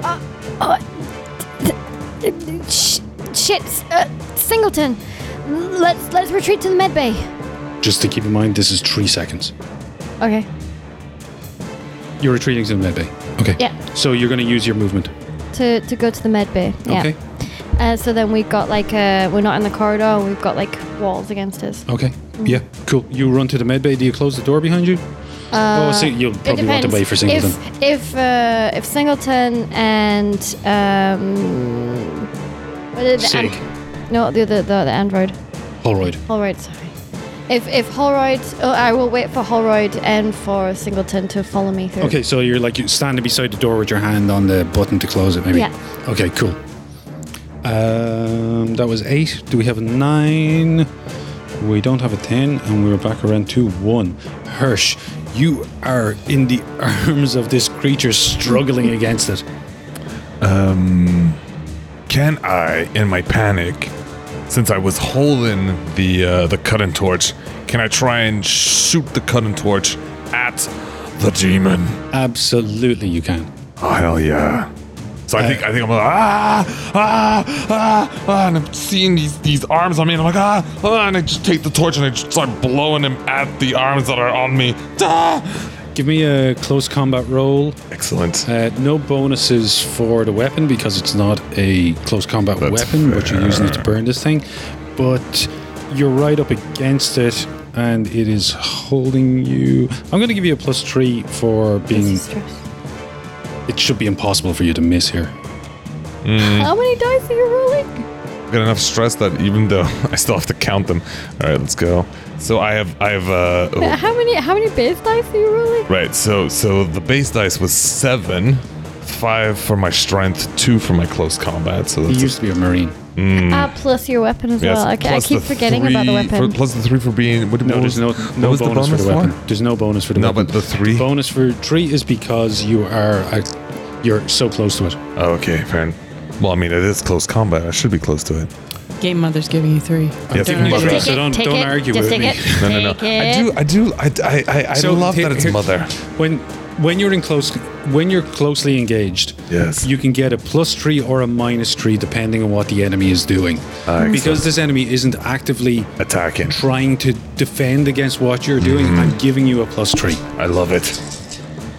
Uh, uh, Sh- shit, uh, Singleton. Let's let's retreat to the med bay. Just to keep in mind, this is three seconds. Okay. You're retreating to the med bay. Okay. Yeah. So you're going to use your movement. To to go to the med bay. Yeah. Okay. Uh, so then we've got like uh, we're not in the corridor. We've got like walls against us. Okay. Yeah. Cool. You run to the med bay. Do you close the door behind you? oh, so you'll probably want to wait for Singleton. If if uh, if Singleton and um, what is the Sig. an- no the other the, the android Holroyd. Holroyd. Sorry. If if Holroyd, oh, I will wait for Holroyd and for Singleton to follow me through. Okay, so you're like you're standing beside the door with your hand on the button to close it, maybe. Yeah. Okay, cool. Um, that was eight. Do we have a nine? We don't have a ten, and we're back around to one. Hirsch, you are in the arms of this creature, struggling against it. Can I, in my panic, since I was holding the uh, the cutting torch, can I try and shoot the cutting torch at the demon? Absolutely, you can. Oh hell yeah! So I think I think I'm like ah ah ah ah, and I'm seeing these these arms on me, and I'm like ah, ah and I just take the torch and I just start blowing them at the arms that are on me. Ah! Give me a close combat roll. Excellent. Uh, no bonuses for the weapon because it's not a close combat That's weapon, but you're using it to burn this thing. But you're right up against it, and it is holding you. I'm going to give you a plus three for being. It should be impossible for you to miss here. How many dice are you rolling? I've got enough stress that even though I still have to count them. All right, let's go. So I have I have uh oh, How many how many base dice are you rolling? right. So so the base dice was seven. five for my strength, two for my close combat. So He that's used to be a marine. Ah, plus your weapon as yes, well. I, I keep the forgetting about the weapon. for- plus the three for being. What, No, what there's was- no what no was bonus, for the weapon. for? There's no bonus for the No, weapon. but the three. bonus for three is because you are uh, you're so close to it. Oh, okay, fair. Well, I mean, it is close combat. I should be close to it. Game Mother's giving you three. Yes, giving you mother. three, so don't don't it, argue with me. it. No, no, no. I do, I do, I, I, I, I So love here- that it's mother. When when you're in close when you're closely engaged, Yes. you can get a plus three or a minus three depending on what the enemy is doing. Ah, because this enemy isn't actively Attacking. trying to defend against what you're doing, Mm-hmm. I'm giving you a plus three. I love it.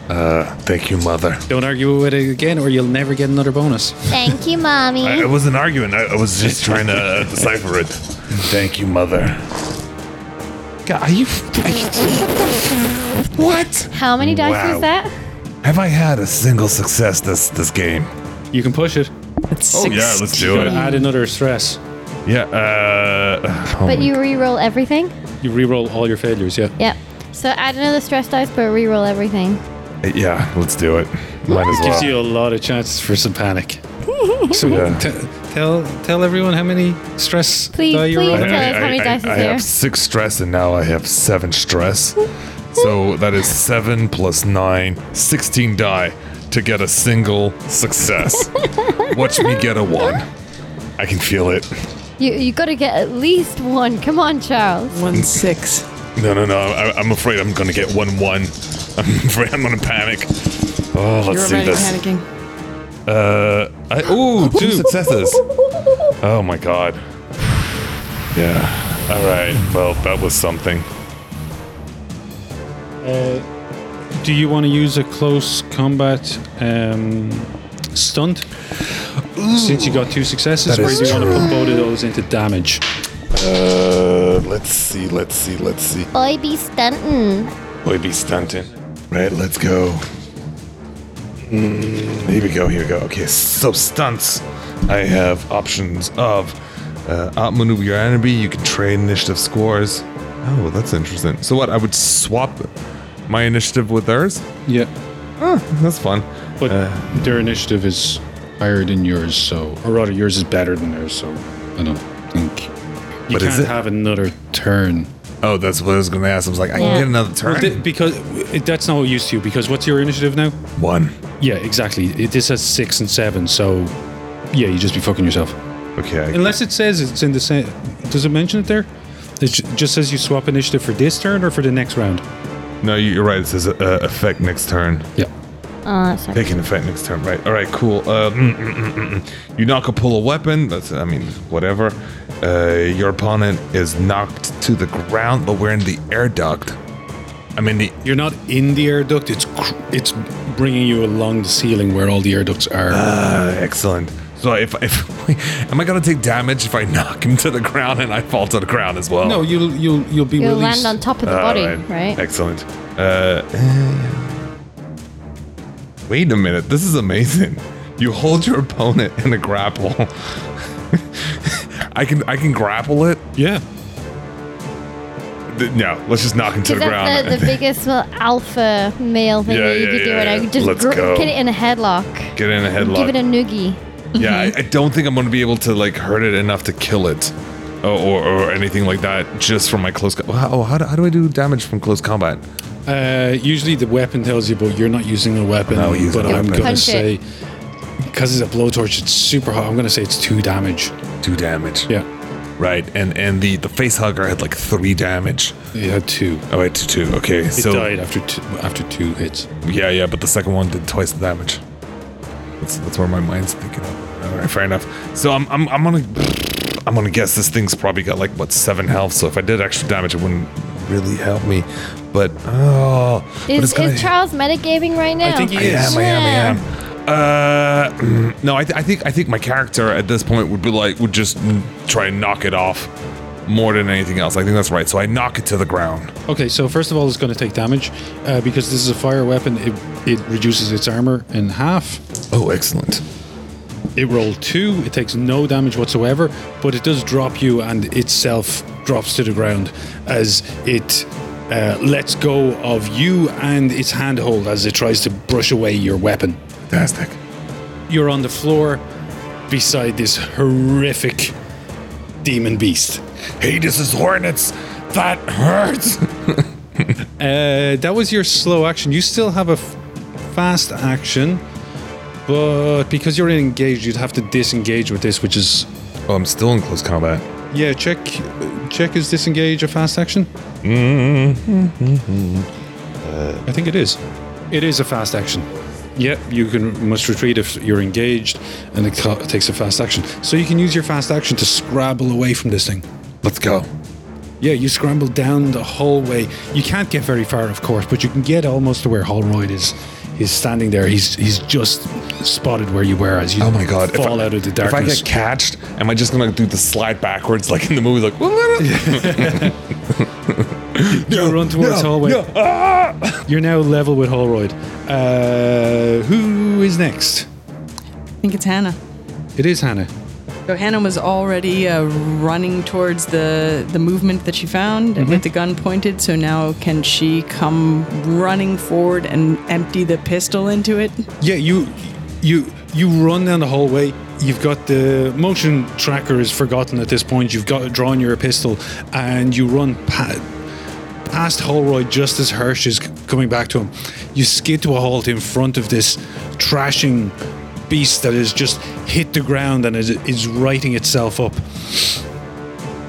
Uh, thank you, mother. Don't argue with it again, or you'll never get another bonus. Thank you, mommy. I, I wasn't arguing. I, I was just trying to uh, decipher it. Thank you, mother. God, are you? Are you what? How many dice Wow. was that? Have I had a single success this this game? You can push it. It's Oh yeah, let's do Gotta it. add another stress. Yeah. Uh, oh But you re-roll everything. You re-roll all your failures. Yeah. Yep. So add another stress dice, but re-roll everything. Yeah, let's do it. Might as Gives well. you a lot of chances for some panic. So Yeah. t- tell tell everyone how many stress Please, die you're please rolling. tell us how many dice is I there. have six stress and now I have seven stress. so that is seven plus nine, 16 die to get a single success. Watch me get a one. I can feel it. You you got to get at least one. Come on, Charles. One six. No, no, no. I, I'm afraid I'm going to get one one. I'm afraid I'm going to panic. Oh, let's You're see already this. panicking. Uh, I, ooh, two successes. Oh my god. Yeah. All right. Well, that was something. Uh Do you want to use a close combat um, stunt? Since you got two successes, That or is do you want to put both of those into damage? Uh, let's see. Let's see. Let's see. I be stunting. Boy, be stunting. Right. Let's go. Mm, here we go. Here we go. Okay. So stunts. I have options of uh, outmaneuver your enemy. You can trade initiative scores. Oh, that's interesting. So what? I would swap my initiative with theirs. Yeah, That's fun. but Uh. their initiative is higher than yours, so or rather, yours is better than theirs. So I don't think you But can't it- have another turn. Oh, that's what I was going to ask. I was like, I Yeah. can get another turn. Well, th- because it, that's not used to. Because what's your initiative now? One. Yeah, exactly. It, this has six and seven, so yeah, you just be fucking yourself. Okay. Unless it says it's in the same. Does it mention it there? It ju- just says you swap initiative for this turn or for the next round. no, you- you're right. It says uh, effect next turn. Yeah. Oh, sorry. Taking effect next turn, right? All right, cool. Uh, mm, mm, mm, mm, mm. You knock a pull a weapon. That's, I mean, whatever. Uh, your opponent is knocked to the ground, but we're in the air duct. I mean, the You're not in the air duct. It's cr- it's bringing you along the ceiling where all the air ducts are. uh, excellent. So if if am I gonna take damage if I knock him to the ground and I fall to the ground as well? no, you'll you'll you'll be You'll released. land on top of the All body, right. right? Excellent. Uh, wait a minute. This is amazing. You hold your opponent in a grapple. I can I can grapple it. Yeah. Th- No, let's just knock him to Because the ground. that's the, the biggest well, alpha male thing Yeah, that you yeah, could do, yeah, and I could just Let's gr- go. get it in a headlock, Get it in a headlock. give it a noogie. yeah, I, I don't think I'm going to be able to like hurt it enough to kill it, or, or, or anything like that, just from my close. Co- oh, how do, how do I do damage from close combat? Uh, usually the weapon tells you, but you're not using a weapon. No, using but a I'm weapon. gonna Punch say it. because it's a blowtorch, it's super hot. I'm gonna say it's two damage. Two damage. Yeah, Right, and and the the face hugger had like three damage. it had two. Oh, wait, two, two. Okay, It so died after two, after two hits. yeah, yeah, but the second one did twice the damage. That's that's where my mind's thinking of. All right, fair enough. So I'm I'm I'm gonna I'm gonna guess this thing's probably got like what seven health. So if I did extra damage, it wouldn't really help me. But oh, but Is, it's gonna- is Charles metagaming right now? I think he I is. am, I am, I am. Uh, no, I, th- I think I think my character at this point would be like would just try and knock it off more than anything else. I think that's right. So I knock it to the ground. Okay, so first of all, it's going to take damage uh, because this is a fire weapon. It, it reduces its armor in half. Oh, excellent. It rolled two. It takes no damage whatsoever, but it does drop you, and itself drops to the ground as it uh, lets go of you and its handhold as it tries to brush away your weapon. Fantastic. You're on the floor beside this horrific demon beast. Hey, this is Hornets. That hurts. Uh, that was your slow action. You still have a f- fast action, but because you're engaged, you'd have to disengage with this, which is Oh, I'm still in close combat. Yeah. Check, check. Is disengage a fast action? Mm-hmm. I think it is. It is a fast action. Yeah, you can must retreat if you're engaged, and it co- takes a fast action. So you can use your fast action to scrabble away from this thing. Let's go. Yeah, you scramble down the hallway. You can't get very far, of course, but you can get almost to where Holroyd is. He's standing there. He's he's just spotted where you were as you Oh my god! If fall I- out of the darkness. If I get catched, am I just gonna do the slide backwards like in the movie? Like, you run towards hallway. Ah! You're now level with Holroyd. Uh, who is next? I think it's Hannah. It is Hannah. So Hannah was already uh, running towards the the movement that she found with the gun pointed. So now can she come running forward and empty the pistol into it? Yeah, you you you run down the hallway. You've got the motion tracker is forgotten at this point. You've got drawn your pistol, and you run pa- past Holroyd just as Hirsch is coming back to him. You skid to a halt in front of this trashing beast that has just hit the ground and is, is righting itself up.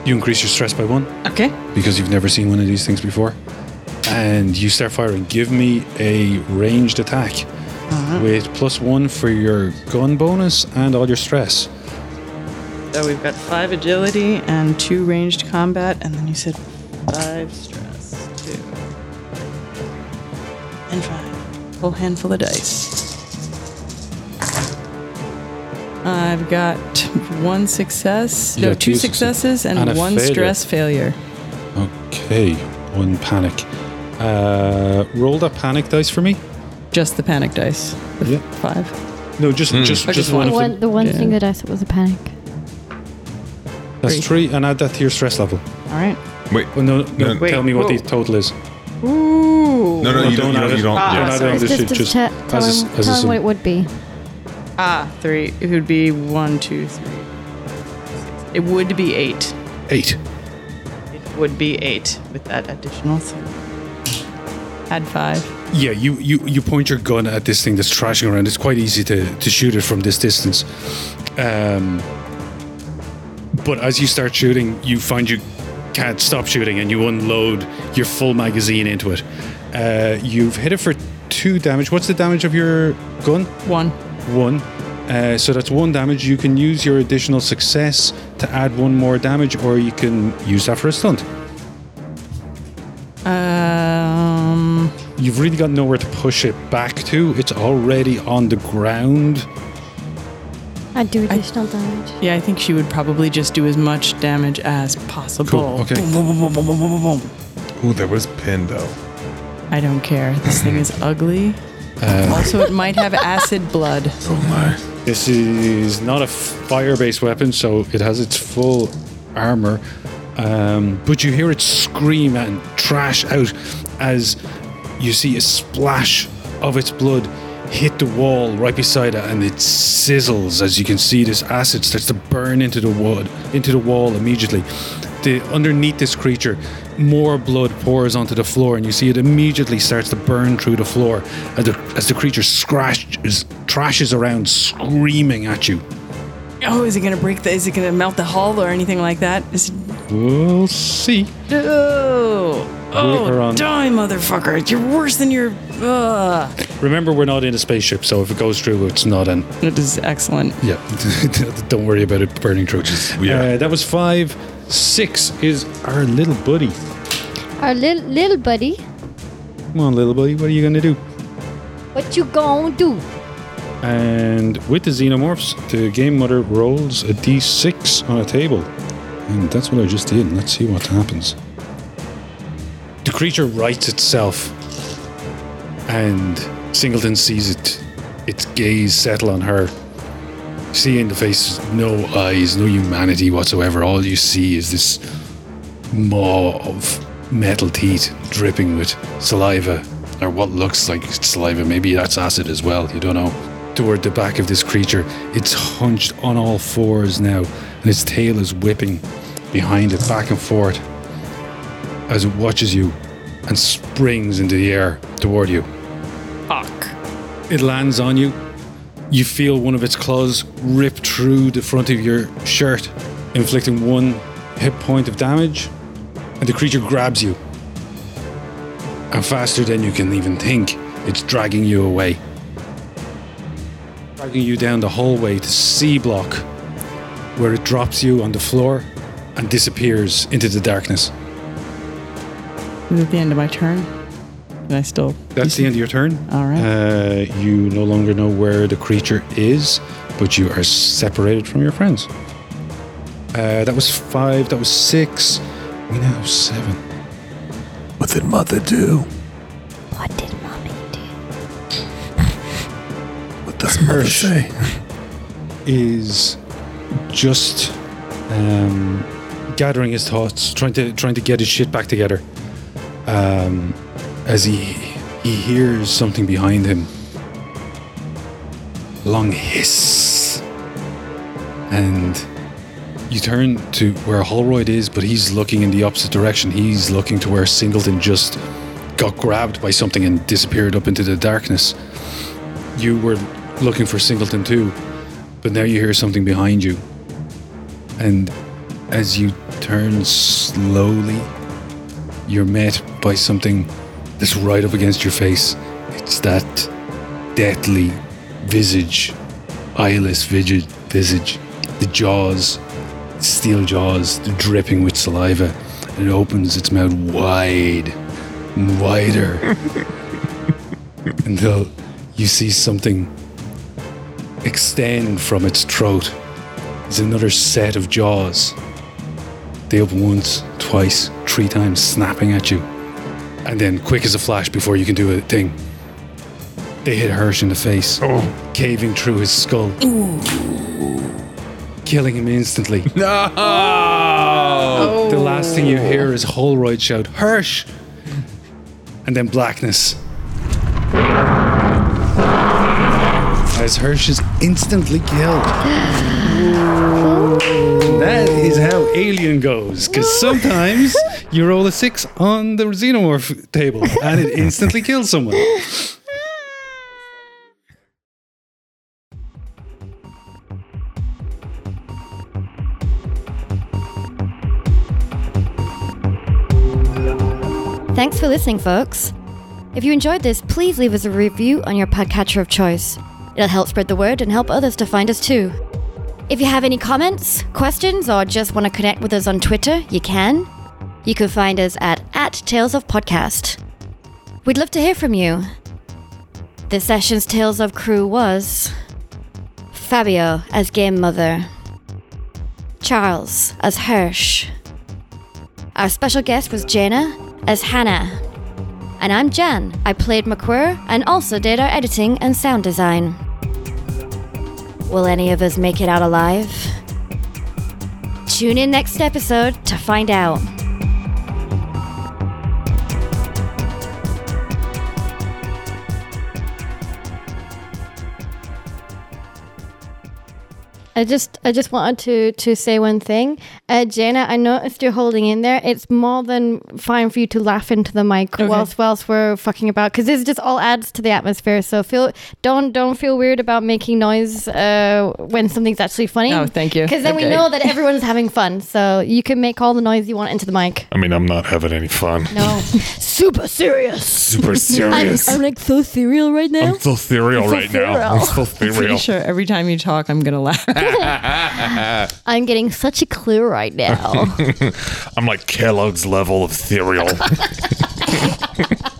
You increase your stress by one Okay. because you've never seen one of these things before. And you start firing. Give me a ranged attack uh-huh. with plus one for your gun bonus and all your stress. So we've got five agility and two ranged combat, and then you said five stress, two, and five. Whole handful of dice. I've got one success, You no, got two two success- successes and, and one failure. stress failure. Okay, one panic. Uh, roll that panic dice for me. Just the panic dice. The Yeah. Five. No, just just just just one The of one, them. the one Yeah. single dice that was a panic. That's three, and add that to your stress level. All right. Wait, Well, no, no, No, tell me what whoa. the total is. Ooh. no, no, you don't, you don't, it. you don't. Ah, yeah. Don't add it on this Just, sheet, just just te- tell as a- him, as tell him what it would be. Ah, three. It would be one, two, three. It would be eight. Eight. It would be eight with that additional three. Add five. Yeah, you, you, you point your gun at this thing that's trashing around. It's quite easy to, to shoot it from this distance. Um, but as you start shooting, you find you can't stop shooting and you unload your full magazine into it. Uh, you've hit it for two damage. What's the damage of your gun? One. One. Uh, so that's one damage. You can use your additional success to add one more damage, or you can use that for a stunt. Um. You've really got nowhere to push it back to. It's already on the ground. I'd do additional damage. Yeah, I think she would probably just do as much damage as possible. Cool, okay. Boom, boom, boom, boom, boom, boom, boom, boom. Ooh, there was pin though. I don't care. This thing is ugly. Also, it might have acid blood. Oh my. This is not a fire based weapon, so it has its full armor. Um, but you hear it scream and trash out as you see a splash of its blood hit the wall right beside it, and it sizzles as you can see this acid starts to burn into the wood, into the wall immediately. The, underneath this creature, more blood pours onto the floor, and you see it immediately starts to burn through the floor as the, as the creature scratches, trashes around, screaming at you. Oh, is it gonna break the? Is it gonna melt the hull or anything like that? Is it, We'll see. oh, oh, on- die, motherfucker! You're worse than your. Ugh. Remember, we're not in a spaceship, so if it goes through, it's not an. It is excellent. Yeah, don't worry about it burning through. yeah. Uh, that was five. Six is our little buddy. Our little little buddy, Come on, little buddy, what are you gonna do? what you gonna do? And with the xenomorphs, the game mother rolls a d6 on a table. And that's what I just did. Let's see what happens. The creature rights itself, and Singleton sees it, its gaze settle on her. See in the face, no eyes, no humanity whatsoever. All you see is this maw of metal teeth dripping with saliva, or what looks like saliva. Maybe that's acid as well. You don't know. toward the back of this creature. It's hunched on all fours now, and its tail is whipping behind it back and forth as it watches you and springs into the air toward you. Fuck. It lands on you. You feel one of its claws rip through the front of your shirt, inflicting one hit point of damage, and the creature grabs you. And faster than you can even think, it's dragging you away. Dragging you down the hallway to C block, where it drops you on the floor and disappears into the darkness. Is it the end of my turn? Did I still? That's the end of your turn. All right. Uh, you no longer know where the creature is, but you are separated from your friends. Uh, that was five. That was six. We now have seven. What did mother do? What did mommy do? What does mother say? Is just um, gathering his thoughts, trying to trying to get his shit back together. Um, as he he hears something behind him. Long hiss, and you turn to where Holroyd is, but he's looking in the opposite direction. He's looking to where Singleton just got grabbed by something and disappeared up into the darkness. You were looking for Singleton too, but now you hear something behind you. And as you turn slowly, you're met by something that's right up against your face. It's that deathly visage, eyeless visage, visage, the jaws, steel jaws, dripping with saliva, and it opens its mouth wide, and wider, until you see something extend from its throat. There's another set of jaws. They open once, twice, three times, snapping at you. And then, quick as a flash, before you can do a thing, they hit Hirsch in the face, oh. caving through his skull, killing him instantly. No! The last thing you hear is Holroyd shout, Hirsch! And then blackness. As Hirsch is instantly killed. is how Alien goes. Because sometimes you roll a six on the xenomorph table and it instantly kills someone. Thanks for listening, folks. If you enjoyed this, please leave us a review on your podcatcher of choice. It'll help spread the word and help others to find us too. If you have any comments, questions, or just want to connect with us on Twitter, you can. You can find us at, at Tales of Podcast. We'd love to hear from you. This session's Tales of crew was Fabio as Game Mother, Charles as Hirsch, our special guest was Jaina as Hannah. And I'm Jan. I played McQuirr and also did our editing and sound design. Will any of us make it out alive? Tune in next episode to find out. I just I just wanted to to say one thing. Uh, Jaina, I noticed you're holding in there. It's more than fine for you to laugh into the mic whilst whilst we're fucking about because this just all adds to the atmosphere. So feel don't don't feel weird about making noise uh, when something's actually funny. Oh, thank you. Because then we know that everyone's having fun. So you can make all the noise you want into the mic. I mean, I'm not having any fun. No, super serious. Super I'm, serious. I'm like so serial right now. I'm so ethereal So right now. I'm so serial. I'm pretty ethereal. sure every time you talk, I'm gonna laugh. I'm getting such a clue right now. I'm like Kellogg's level of ethereal.